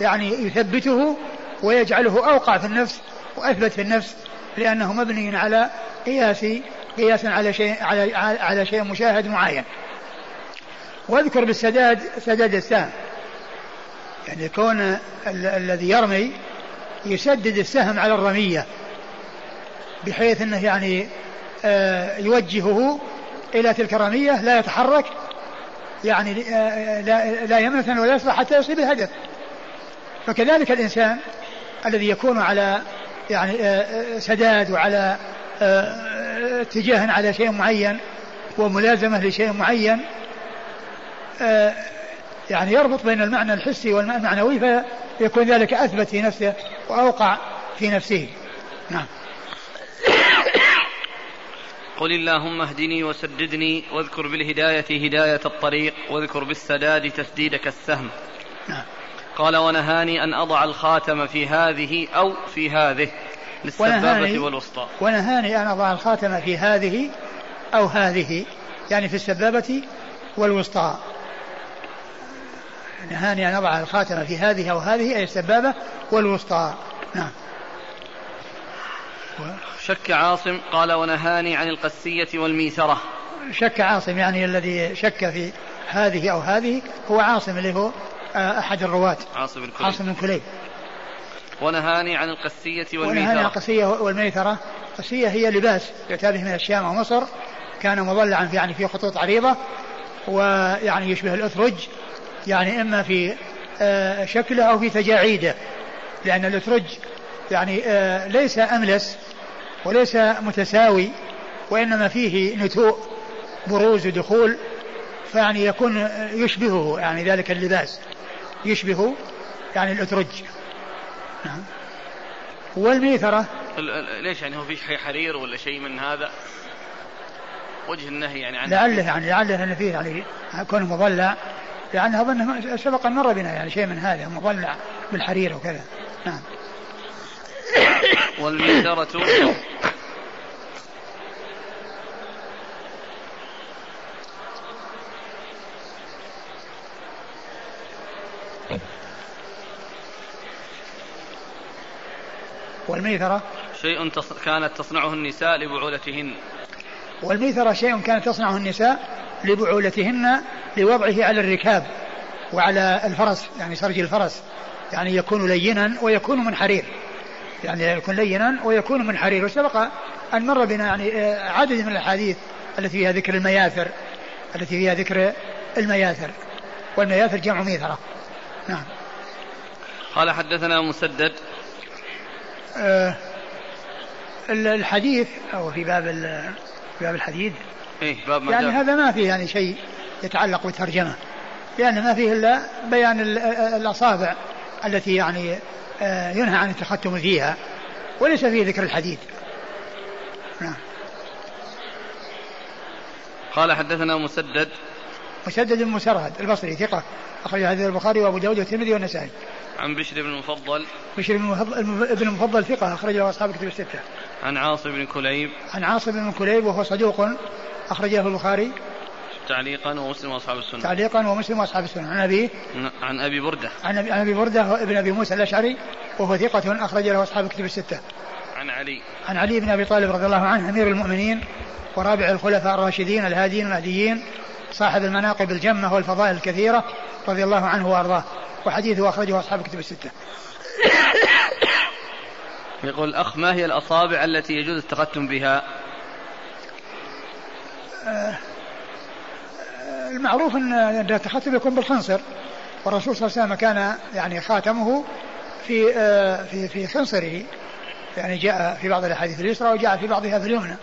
يعني يثبته ويجعله أوقع في النفس وأثبت في النفس لأنه مبني على قياس قياس على شيء على على شيء مشاهد معين. واذكر بالسداد سداد السهم. يعني كون الذي يرمي يسدد السهم على الرمية بحيث إنه يعني آه، يوجهه إلى تلك الرمية لا يتحرك يعني آه، آه، لا, لا يمنة ولا يصلح حتى يصيب الهدف فكذلك الإنسان الذي يكون على يعني آه، سداد وعلى اتجاه على شيء معين وملازمة لشيء معين يعني يربط بين المعنى الحسي والمعنوي فيكون ذلك أثبت في نفسه وأوقع في نفسه. نعم. قل اللهم اهدني وسددني واذكر بالهداية هداية الطريق واذكر بالسداد تسديدك السهم. نعم. قال ونهاني أن أضع الخاتم في هذه أو في هذه للسبابة والوسطى. ونهاني أن أضع الخاتم في هذه أو هذه يعني في السبابة والوسطى. نهاني أن أضع الخاتم في هذه أو هذه أي السبابة والوسطى. نعم. شك عاصم قال ونهاني عن القسية والميسرة شك عاصم يعني الذي شك في هذه أو هذه هو عاصم اللي هو أحد الرواة. عاصم بن كليب. عاصم بن كليب. ونهاني عن القسية والميسرة ونهاني عن القسية والميسرة القسية هي لباس يؤتى به من الشام ومصر. كان مضلعا في يعني في خطوط عريضة. ويعني يشبه الأثرج. يعني إما في آه، شكله أو في تجاعيده. لأن الأثرج يعني آه، ليس أملس وليس متساوي وإنما فيه نتوء بروز ودخول فيعني يكون يشبهه. يعني ذلك اللباس. يشبه يعني الأترج. نعم. والميثرة. ليش يعني هو في حرير ولا شيء من هذا؟ وجه النهي يعني عن لعله يعني لعله أن فيه يعني كونه مضلع. يعني أظن سبق أن مر بنا يعني شيء من هذا مضلع بالحرير وكذا. نعم. والميسرة والميثرة؟ شيء كانت تصنعه النساء لبعولتهن. والميثرة شيء كانت تصنعه النساء لبعولتهن لوضعه على الركاب وعلى الفرس يعني سرج الفرس. يعني يكون لينا ويكون من حرير. يعني يكون لينا ويكون من حرير. وسبق أن مر بنا يعني آه، عدد من الأحاديث التي فيها ذكر المياثر التي فيها ذكر المياثر. والمياثر جمع ميثرة. نعم. قال حدثنا مسدد الحديث أو في باب في باب الحديث. إيه باب ما يعني هذا ما فيه يعني شيء يتعلق بالترجمة. لأن ما فيه إلا بيان الأصابع التي يعني آه، ينهى عن التختم فيها وليس فيه ذكر الحديد نعم. قال حدثنا مسدد. مسدد بن مسرهد البصري ثقة أخرج هذا البخاري وأبو داود والترمذي والنسائي. عن بشر بن المفضل. بشر بن المفضل ثقة أخرجه أصحاب كتب الستة. عن عاصم بن كليب. عن عاصم بن كليب وهو صدوق أخرجه البخاري. تعليقا ومسلم وأصحاب السنة. تعليقا ومسلم وأصحاب السنة. عن ابي عن أبي بردة. عن ابي, عن أبي بردة ابن أبي موسى الأشعري وهو ثقة اخرج له أصحاب الكتب الستة. عن علي. عن علي بن أبي طالب رضي الله عنه أمير المؤمنين ورابع الخلفاء الراشدين الهاديين المهديين صاحب المناقب الجمة والفضائل الكثيرة رضي الله عنه وأرضاه. وحديثه أخرجه أصحاب الكتب الستة. يقول الأخ ما هي الأصابع التي يجوز التختم بها؟ آه المعروف إن التختم يكون بالخنصر. والرسول صلى الله عليه وسلم كان يعني خاتمه في آه، في في خنصره. يعني جاء في بعض الأحاديث اليسرى وجاء في بعضها في اليمنى.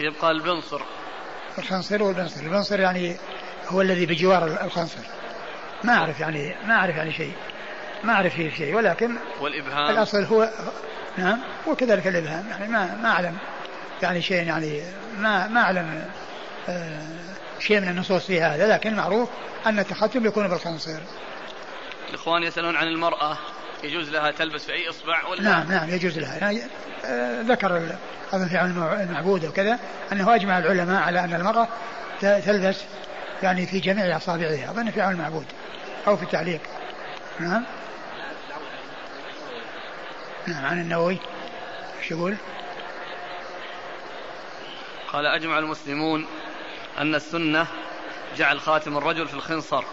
يبقى البنصر. الخنصر والبنصر، البنصر يعني هو الذي بجوار الخنصر. ما أعرف يعني ما أعرف يعني شيء. ما أعرف فيه شيء. ولكن والإبهام. الأصل هو نعم. وكذلك الإبهام. يعني ما ما أعلم يعني شيء يعني ما ما أعلم آه، شيء من النصوص في هذا. لكن معروف أن التختم يكون بالخنصير. الإخوان يسألون عن المرأة. يجوز لها تلبس في أي إصبع ولا؟ نعم نعم يجوز لها. يعني آه، ذكر هذا في المعبود وكذا أنه أجمع العلماء على أن المرأة تلبس يعني في جميع أصابعها أظن في عون المعبود أو في التعليق. نعم. نعم عن النووي. إيش يقول؟ قال أجمع المسلمون أن السنة جعل خاتم الرجل في الخنصر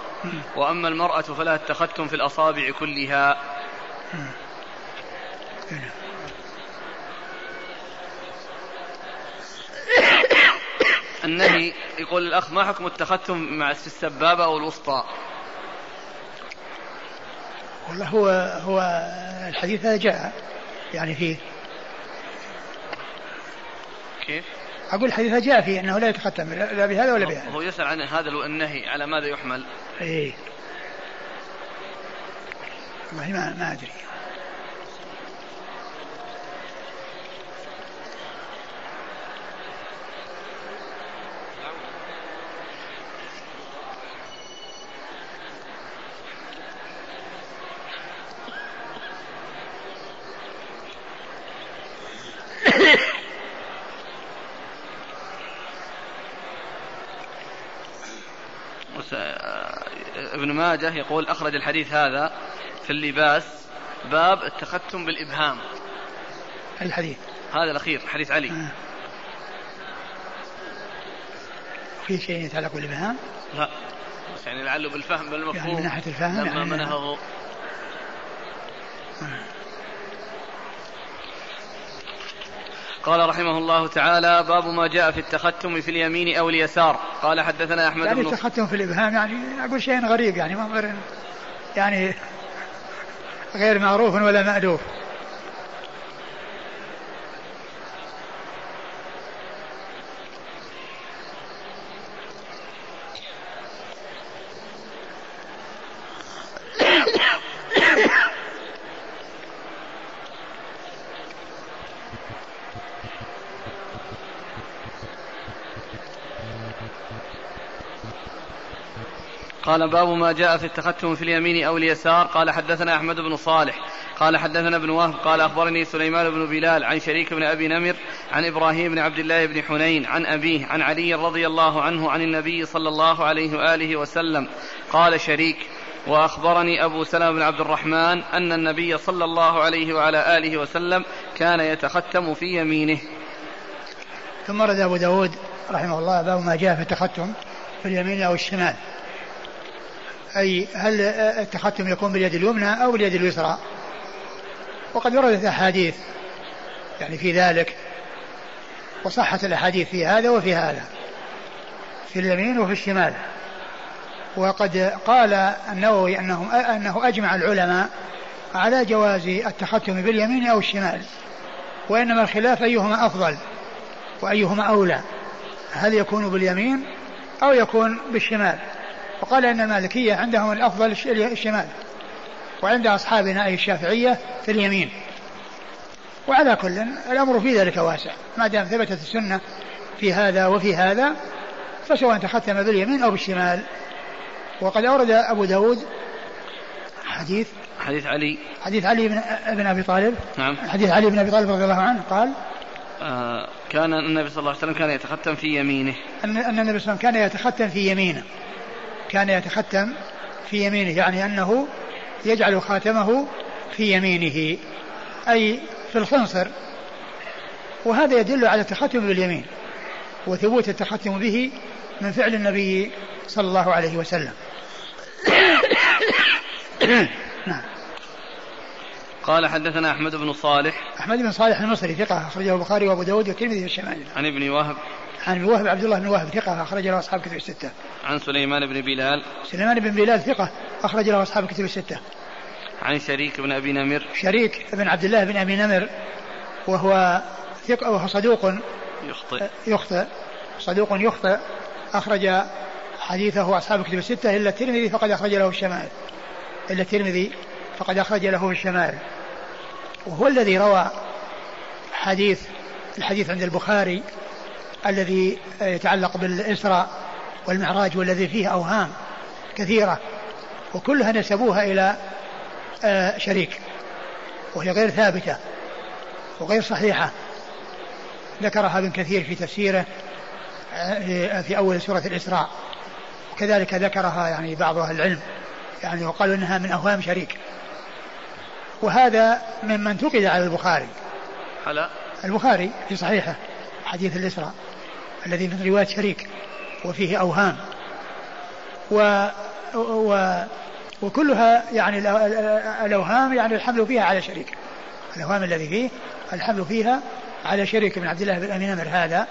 وأما المرأة فلا التختم في الأصابع كلها. النهي يقول الأخ ما حكم التختم مع في السبابة أو الوسطى والله هو هو الحديث هذا جاء يعني فيه كيف؟ أقول الحديث جاء فيه أنه لا يتختم لا بهذا ولا بهذا هو يسأل عن هذا النهي على ماذا يحمل؟ إيه والله ما ما أدري. ابن ماجه يقول أخرج الحديث هذا في اللباس باب التختم بالإبهام. الحديث. هذا الأخير حديث علي. آه. في شيء يتعلق بالإبهام؟ لا. بس يعني لعله بالفهم بالمفهوم يعني من ناحية الفهم لما يعني. منهه قال رحمه الله تعالى باب ما جاء في التختم في اليمين أو اليسار. قال حدثنا أحمد يعني بن التختم في الإبهام يعني أقول شيء غريب يعني ما غير يعني غير معروف ولا مألوف. قال باب ما جاء في التختم في اليمين أو اليسار. قال حدثنا أحمد بن صالح. قال حدثنا ابن وهب. قال أخبرني سليمان بن بلال عن شريك بن أبي نمر عن إبراهيم بن عبد الله بن حنين عن أبيه عن علي رضي الله عنه عن النبي صلى الله عليه وآله وسلم. قال شريك وأخبرني أبو سلمة بن عبد الرحمن أن النبي صلى الله عليه وعلى آله وسلم كان يتختم في يمينه. ثم رد أبو داود رحمه الله باب ما جاء في التختم في اليمين أو الشمال. أي هل التختم يكون باليد اليمنى أو باليد اليسرى؟ وقد وردت أحاديث يعني في ذلك وصحت الأحاديث في هذا وفي هذا في اليمين وفي الشمال. وقد قال النووي أنه, أنه أجمع العلماء على جواز التختم باليمين أو الشمال وإنما الخلاف أيهما أفضل وأيهما أولى هل يكون باليمين أو يكون بالشمال؟ وقال أن المالكية عندهم الأفضل الشمال وعند أصحابنا أي الشافعية في اليمين. وعلى كل الأمر في ذلك واسع. ما دام ثبتت السنة في هذا وفي هذا فسواء تختم باليمين أو بالشمال. وقد أورد أبو داود حديث حديث علي. حديث علي بن, بن أبي طالب. نعم. حديث علي بن أبي طالب رضي الله عنه قال آه كان النبي صلى الله عليه وسلم كان يتختم في يمينه. أن, أن النبي صلى الله عليه وسلم كان يتختم في يمينه. كان يتختم في يمينه يعني أنه يجعل خاتمه في يمينه أي في الخنصر. وهذا يدل على التختم باليمين وثبوت التختم به من فعل النبي صلى الله عليه وسلم. نعم. قال حدثنا أحمد بن صالح. أحمد بن صالح المصري ثقة أخرجه البخاري وأبو داود والترمذي في الشمال عن ابن وهب. عن ابن وهب عبد الله بن وهب ثقة أخرج له أصحاب كتب الستة. عن سليمان بن بلال. سليمان بن بلال ثقة أخرج له أصحاب كتب الستة. عن شريك بن أبي نمر. شريك بن عبد الله بن أبي نمر وهو ثقه وهو صدوق يخطئ. يخطئ صدوق يخطئ أخرج حديثه أصحاب كتب الستة إلا الترمذي فقد أخرج له الشمال إلا الترمذي فقد أخرج له الشمال وهو الذي روى حديث الحديث عند البخاري الذي يتعلق بالإسراء والمعراج والذي فيه أوهام كثيرة وكلها نسبوها إلى آه، شريك وهي غير ثابتة وغير صحيحة. ذكرها ابن كثير في تفسيره آه، في أول سورة الإسراء. وكذلك ذكرها يعني بعض أهل العلم يعني وقالوا إنها من أوهام شريك. وهذا مما انتقد على البخاري. على البخاري في صحيحه حديث الإسراء. الذي من رواية شريك وفيه أوهام. و, و وكلها يعني الأوهام يعني الحمل فيها على شريك. الأوهام الذي فيه الحمل فيها على شريك بن عبد الله بن أمين أمر هذا.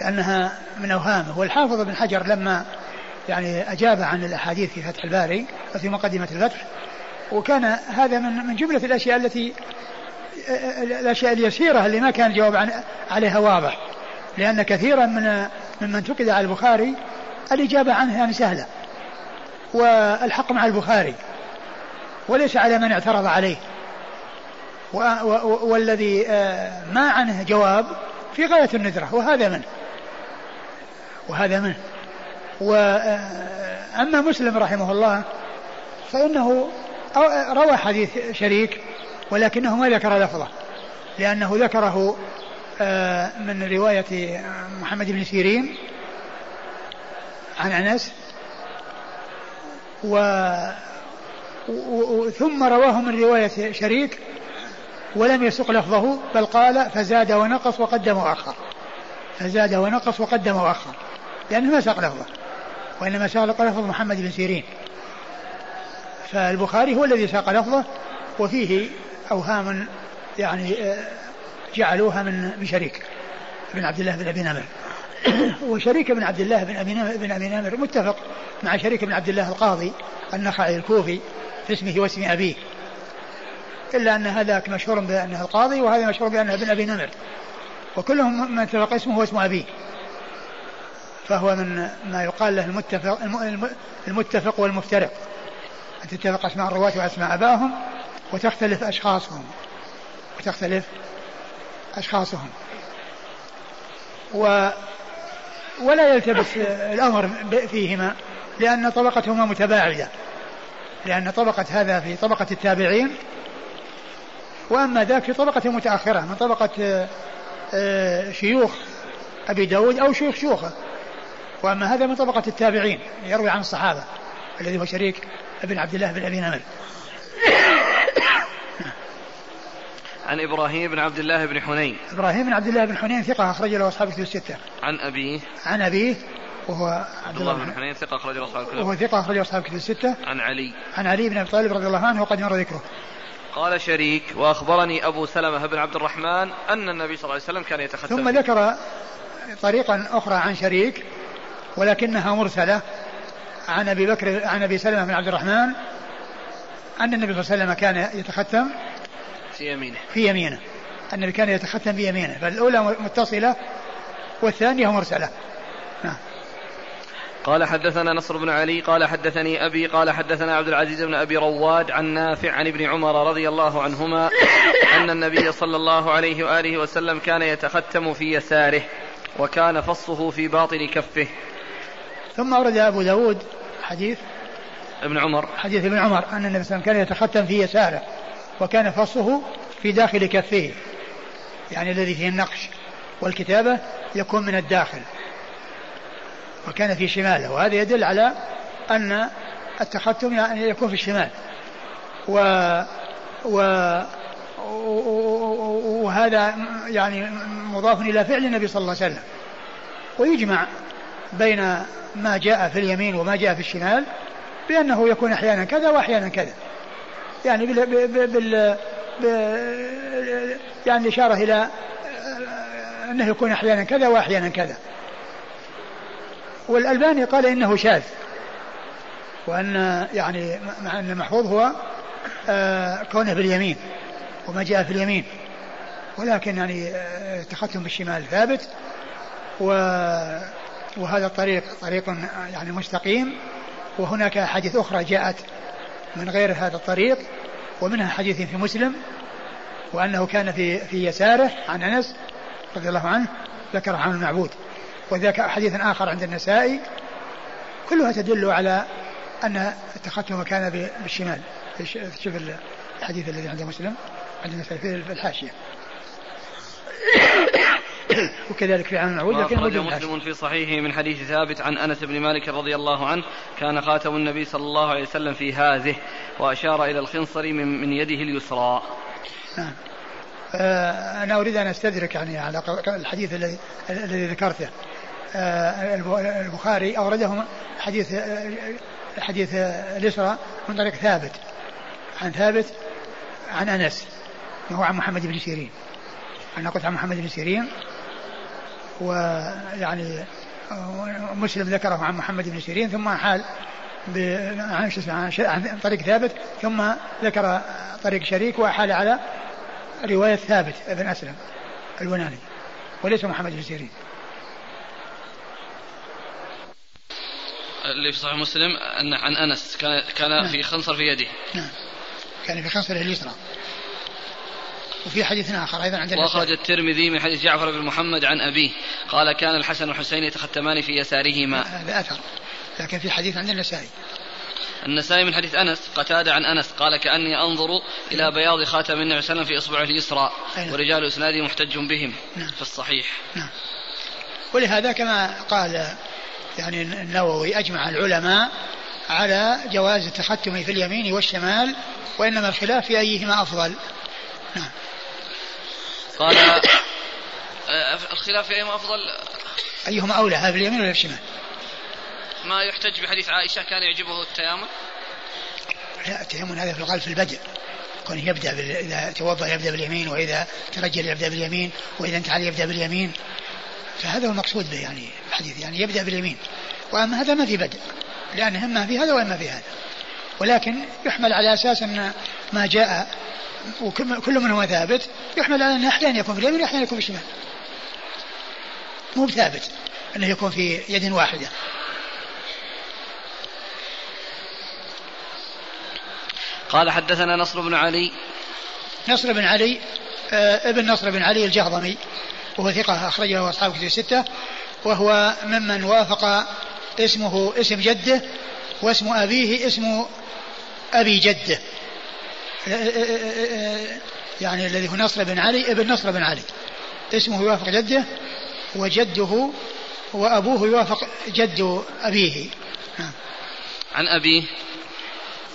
لأنها من أوهامه والحافظ بن حجر لما يعني أجاب عن الأحاديث في فتح الباري وفي مقدمة الفتح وكان هذا من من جملة الأشياء التي الأشياء اليسيرة اللي ما كان الجواب عليها واضح. لأن كثيرا من ممن انتقد على البخاري الإجابة عنه يعني سهلة. والحق مع البخاري. وليس على من اعترض عليه. والذي آه، ما عنه جواب في غاية الندرة. وهذا منه وهذا منه وأما مسلم رحمه الله فإنه روى حديث شريك ولكنه ما ذكر لفظه لأنه ذكره آه، من رواية محمد بن سيرين عن أنس و ثم رواه من رواية شريك ولم يسق لفظه بل قال فزاد ونقص وقدم وأخر فزاد ونقص وقدم وأخر لأنه ما ساق لفظه وإنما ساق لفظ محمد بن سيرين. فالبخاري هو الذي ساق لفظه وفيه أوهام يعني آه، جعلوها من بشريك بن عبد الله بن أبي نمر. وشريك بن عبد الله بن أبي نمر, بن أبي نمر متفق مع شريك بن عبد الله القاضي النخعي الكوفي في اسمه واسم أبيه. إلا أن هذاك مشهور بأنه القاضي وهذا مشهور بأنه ابن أبي نمر. وكلهم من اتفق اسمه هو اسم أبيه. فهو من ما يقال له المتفق, المتفق والمفترق. أن تتفق أسماء الرواة وأسماء أبائهم وتختلف أشخاصهم. وتختلف أشخاصهم. و ولا يلتبس الأمر فيهما لأن طبقتهما متباعدة. لأن طبقة هذا في طبقة التابعين. وأما ذاك في طبقة متأخرة من طبقة آه، شيوخ أبي داود أو شيوخ شيوخه. وأما هذا من طبقة التابعين يروي عن الصحابة الذي هو شريك ابن عبد الله بن أبي نمر. عن إبراهيم بن عبد الله بن حنين. إبراهيم بن عبد الله بن حنين ثقة أخرج له أصحاب الكتب الستة. عن أبيه. عن أبيه وهو عبد الله بن حنين ثقة أخرج له أصحاب الكتب وهو ثقة أخرج له أصحاب الكتب الستة. عن علي. عن علي بن أبي طالب رضي الله عنه وقد مر ذكره. قال شريك وأخبرني أبو سلمة بن عبد الرحمن أن النبي صلى الله عليه وسلم كان يتختم ثم ذكر طريقا أخرى عن شريك ولكنها مرسلة عن أبي بكر عن أبي سلمة بن عبد الرحمن أن النبي صلى الله عليه وسلم كان يتختم في يمينه. في يمينه. النبي كان يتختم بيمينه فالأولى متصلة والثانية مرسلة. نعم. قال حدثنا نصر بن علي قال حدثني أبي قال حدثنا عبد العزيز بن أبي رواد عن نافع عن ابن عمر رضي الله عنهما أن النبي صلى الله عليه وآله وسلم كان يتختم في يساره وكان فصه في باطن كفه. ثم أورد أبو داود حديث ابن عمر. حديث ابن عمر أن النبي صلى الله عليه وسلم كان يتختم في يساره. وكان فصه في داخل كفه يعني الذي فيه النقش والكتابة يكون من الداخل. وكان في شماله. وهذا يدل على أن التختم يعني يكون في الشمال. و, و وهذا يعني مضاف إلى فعل النبي صلى الله عليه وسلم. ويجمع بين ما جاء في اليمين وما جاء في الشمال بأنه يكون أحيانا كذا وأحيانا كذا. يعني بال, بال, يعني إشارة إلى أنه يكون أحيانا كذا وأحيانا كذا. والألباني قال إنه شاذ. وأن يعني مع أن المحفوظ هو آه كونه باليمين وما جاء في اليمين. ولكن يعني آه التختم بالشمال ثابت. و وهذا الطريق طريق يعني مستقيم. وهناك أحاديث أخرى جاءت من غير هذا الطريق ومنها حديث في مسلم وأنه كان في في يساره عن أنس رضي الله عنه ذكره عن المعبود. وذاك حديث آخر عند النسائي كلها تدل على أن التختم كان بالشمال شوف الحديث الذي عند مسلم عند النسائي في الحاشية. وكذلك في عام العود لكن مسلم في صحيحه من حديث ثابت عن أنس بن مالك رضي الله عنه كان خاتم النبي صلى الله عليه وسلم في هذه وأشار إلى الخنصر من, من يده اليسرى. نعم. آه أنا أريد أن أستدرك يعني على الحديث الذي الذي ذكرته. آه البخاري اورده حديث حديث اليسرى من طريق ثابت عن ثابت عن أنس وهو عن محمد بن سيرين. أنا قلت عن محمد بن سيرين ويعني مسلم ذكره عن محمد بن سيرين ثم حال عن عن طريق ثابت ثم ذكر طريق شريك وحال على رواية ثابت ابن أسلم البناني وليس محمد بن سيرين. اللي في صحيح مسلم أن عن أنس كان كان نعم. في خنصر في يده. نعم. كان في خنصره اليسرى. وفي حديث آخر أيضا عند وأخرج الترمذي من حديث جعفر بن محمد عن أبيه. قال كان الحسن والحسين يتختمان في يسارهما. هذا أثر. لكن في حديث عند النسائي النسائي من حديث أنس قتادة عن أنس قال كأني أنظر إلى بياض خاتم النبي صلى الله عليه وسلم في اصبعه اليسرى ورجال اسناده محتج بهم نعم. في الصحيح. نعم. ولهذا كما قال يعني النووي أجمع العلماء على جواز التختم في اليمين والشمال وإنما الخلاف في أيهما أفضل. نعم. قال الخلاف أيهما أفضل. أيهما أولى هذا في اليمين ولا في الشمال؟ ما يحتج بحديث عائشة كان يعجبه التيامن. لا التيامن هذا في الغالب في البدء. كونه يبدأ بال... إذا توضأ يبدأ باليمين وإذا ترجل يبدأ باليمين وإذا انتعل يبدأ باليمين. فهذا هو المقصود به يعني الحديث يعني يبدأ باليمين. وأما هذا ما في بدء لأن اما في هذا واما في هذا. ولكن يحمل على أساس أن ما جاء وكل منهما ثابت. يحمل على انه أحيانا يكون في اليمين وأحيانا يكون في الشمال. مو بثابت أنه يكون في يد واحدة. قال حدثنا نصر بن علي. نصر بن علي آه ابن نصر بن علي الجهضمي وهو ثقة أخرجه أصحاب كتب الستة وهو ممن وافق اسمه اسم جده واسم أبيه اسم أبي جده. يعني الذي هو نصر بن علي ابن نصر بن علي. اسمه يوافق جده وجده وأبوه يوافق جد أبيه. نعم. عن أبيه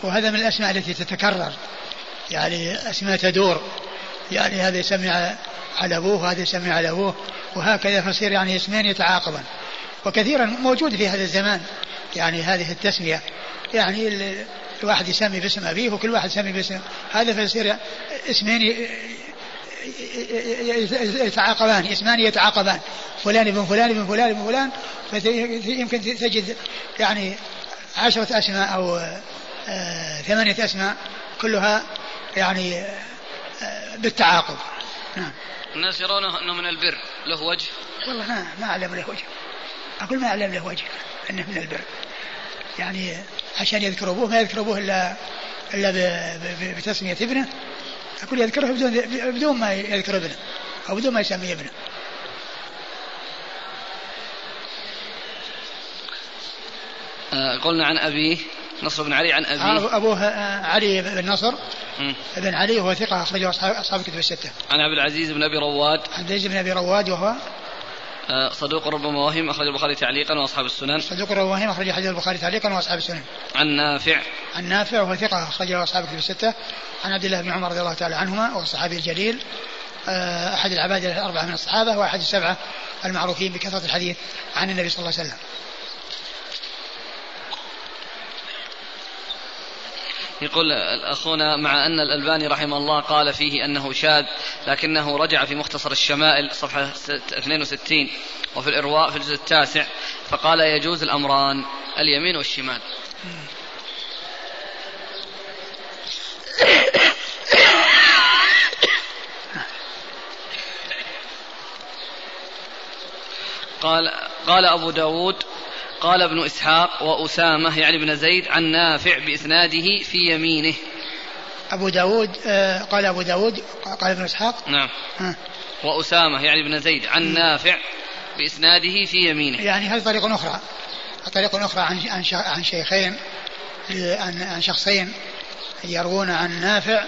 وهذا من الأسماء التي تتكرر. يعني أسماء تدور. يعني هذا يسمي على أبوه وهذا يسمي على أبوه. وهكذا فيصير يعني اسمين يتعاقبان. وكثيرا موجود في هذا الزمان. يعني هذه التسمية. يعني الواحد يسمي باسم أبيه وكل واحد يسمي باسم هذا فيصير اسمين يتعاقبان اسمان يتعاقبان. فلان ابن فلان ابن فلان ابن فلان يمكن تجد يعني عشرة أسماء أو آه، ثمانية أسماء كلها يعني آه، بالتعاقب. نعم. الناس يرونه أنه من البر له وجه. والله ما ما أعلم له وجه. أقول ما أعلم له وجه أنه من البر. يعني عشان يذكر أبوه ما يذكر أبوه إلا إلا بتسمية ابنه. أقول يذكره بدون بدون ما يذكر ابنه أو بدون ما يسمي ابنه. آه، قلنا عن أبيه نصر بن علي عن أبيه أبوه آه، علي بن نصر. بن علي وهو ثقة أخرجه أصحاب الكتب الستة. عن عبد العزيز بن أبي رواد. عبد العزيز بن أبي رواد وهو صدوق ربما وهم أخرج البخاري تعليقا وأصحاب السنن. صدوق ربما وهم أخرج حديث البخاري تعليقا وأصحاب السنن. عن نافع. عن نافع وهو ثقة أخرجه أصحاب الكتب الستة. عن عبد الله بن عمر رضي الله تعالى عنهما وهو الصحابي الجليل أحد العباد الأربعة من الصحابة وأحد السبعة المعروفين بكثرة الحديث عن النبي صلى الله عليه وسلم. يقول أخونا مع أن الألباني رحمه الله قال فيه أنه شاذ لكنه رجع في مختصر الشمائل صفحة 62 وفي الإرواء في الجزء التاسع فقال يجوز الأمران اليمين والشمال. قال قال أبو داود قال ابن إسحاق وأسامة يعني ابن زيد عن نافع بإسناده في يمينه. أبو داود آه قال أبو داود قال ابن إسحاق. نعم. آه. وأسامة يعني ابن زيد عن. نافع بإسناده في يمينه. يعني هذه طريق أخرى. طريق أخرى عن عن شيخين عن عن شخصين يروون عن نافع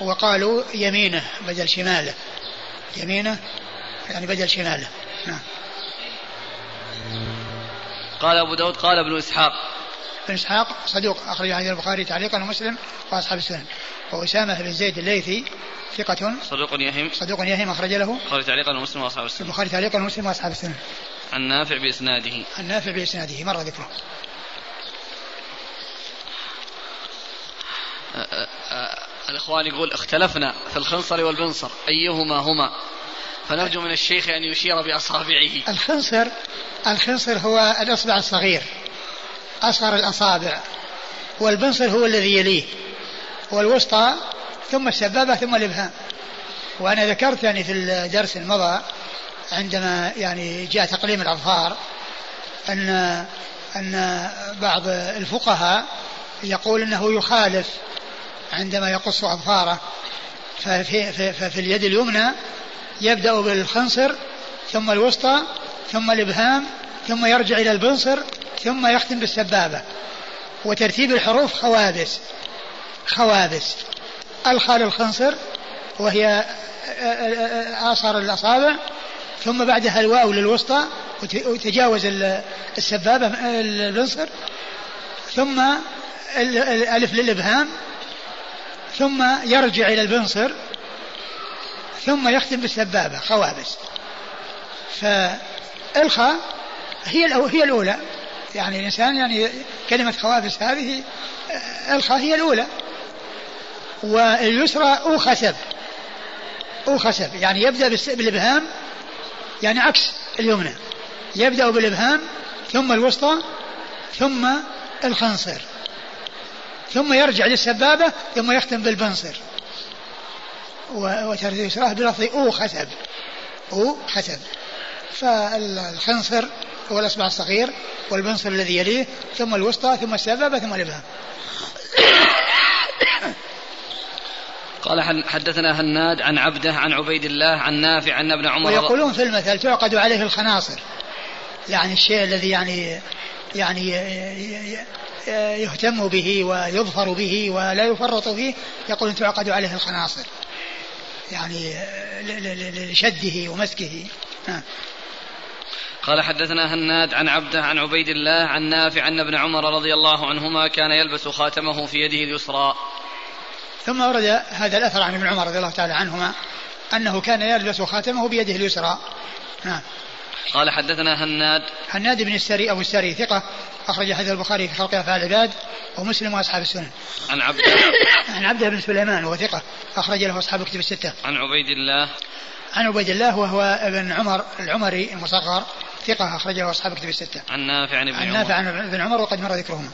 وقالوا يمينه بدل شماله. يمينه يعني بدل شماله. نعم. قال أبو داود قال ابن إسحاق. ابن إسحاق صدوق أخرج عن البخاري تعليقا ومسلم وأصحاب السنن. وأسامة بن زيد الليثي ثقة. صدوق يهم. صدوق يهم أخرج له. البخاري تعليقا ومسلم وأصحاب السنن. البخاري تعليقا ومسلم وأصحاب السنن. عن نافع بإسناده. عن نافع بإسناده مر ذكره. الإخوان يقول اختلفنا في الخنصر والبنصر أيهما هما؟ فنرجو من الشيخ أن يشير بأصابعه. الخنصر الخنصر هو الإصبع الصغير أصغر الأصابع والبنصر هو الذي يليه والوسطى ثم السبابة ثم الإبهام. وأنا ذكرت يعني في الدرس المضى عندما يعني جاء تقليم الأظفار أن أن بعض الفقهاء يقول أنه يخالف عندما يقص أظفاره ففي, في, في اليد اليمنى يبدأ بالخنصر ثم الوسطى ثم الإبهام ثم يرجع إلى البنصر ثم يختم بالسبابة. وترتيب الحروف خوابس خوابس الخال الخنصر وهي آثار الأصابع ثم بعدها الواو للوسطى وتجاوز السبابة البنصر ثم الألف للإبهام ثم يرجع إلى البنصر ثم يختم بالسبابة خوابس فالخاء هي هي الأولى. يعني الإنسان يعني كلمة خوابس هذه الخاء هي الأولى. واليسرى أوخسب أوخسب يعني يبدأ بالإبهام يعني عكس اليمنى. يبدأ بالإبهام ثم الوسطى ثم الخنصر ثم يرجع للسبابة ثم يختم بالبنصر وترتيب اليسرى بلفظ أو خسب أو خسب فالخنصر هو الأصبع الصغير والبنصر الذي يليه ثم الوسطى ثم السبابة ثم الإبهام. قال حدثنا هناد عن عبده عن عبيد الله عن نافع عن ابن عمر. ويقولون في المثل تعقد عليه الخناصر. يعني الشيء الذي يعني يعني يهتم به ويظفر به ولا يفرط فيه يقول تعقد عليه الخناصر. يعني لشده ومسكه. نعم قال حدثنا هناد عن عبده عن عبيد الله عن نافع أن ابن عمر رضي الله عنهما كان يلبس خاتمه في يده اليسرى. ثم ورد هذا الأثر عن ابن عمر رضي الله تعالى عنهما أنه كان يلبس خاتمه بيده اليسرى. نعم قال حدثنا هناد. هناد بن السري أو السري ثقة أخرج حديث البخاري في خلق أفعال العباد ومسلم وأصحاب السنن. عن عبد عن عبد بن سليمان وهو ثقة أخرج له أصحاب كتب الستة. عن عبيد الله. عن عبيد الله وهو ابن عمر العمري المصغر ثقة أخرج له أصحاب كتب الستة. عن نافع عن ابن عن نافع عن ابن عمر وقد مر ذكرهما.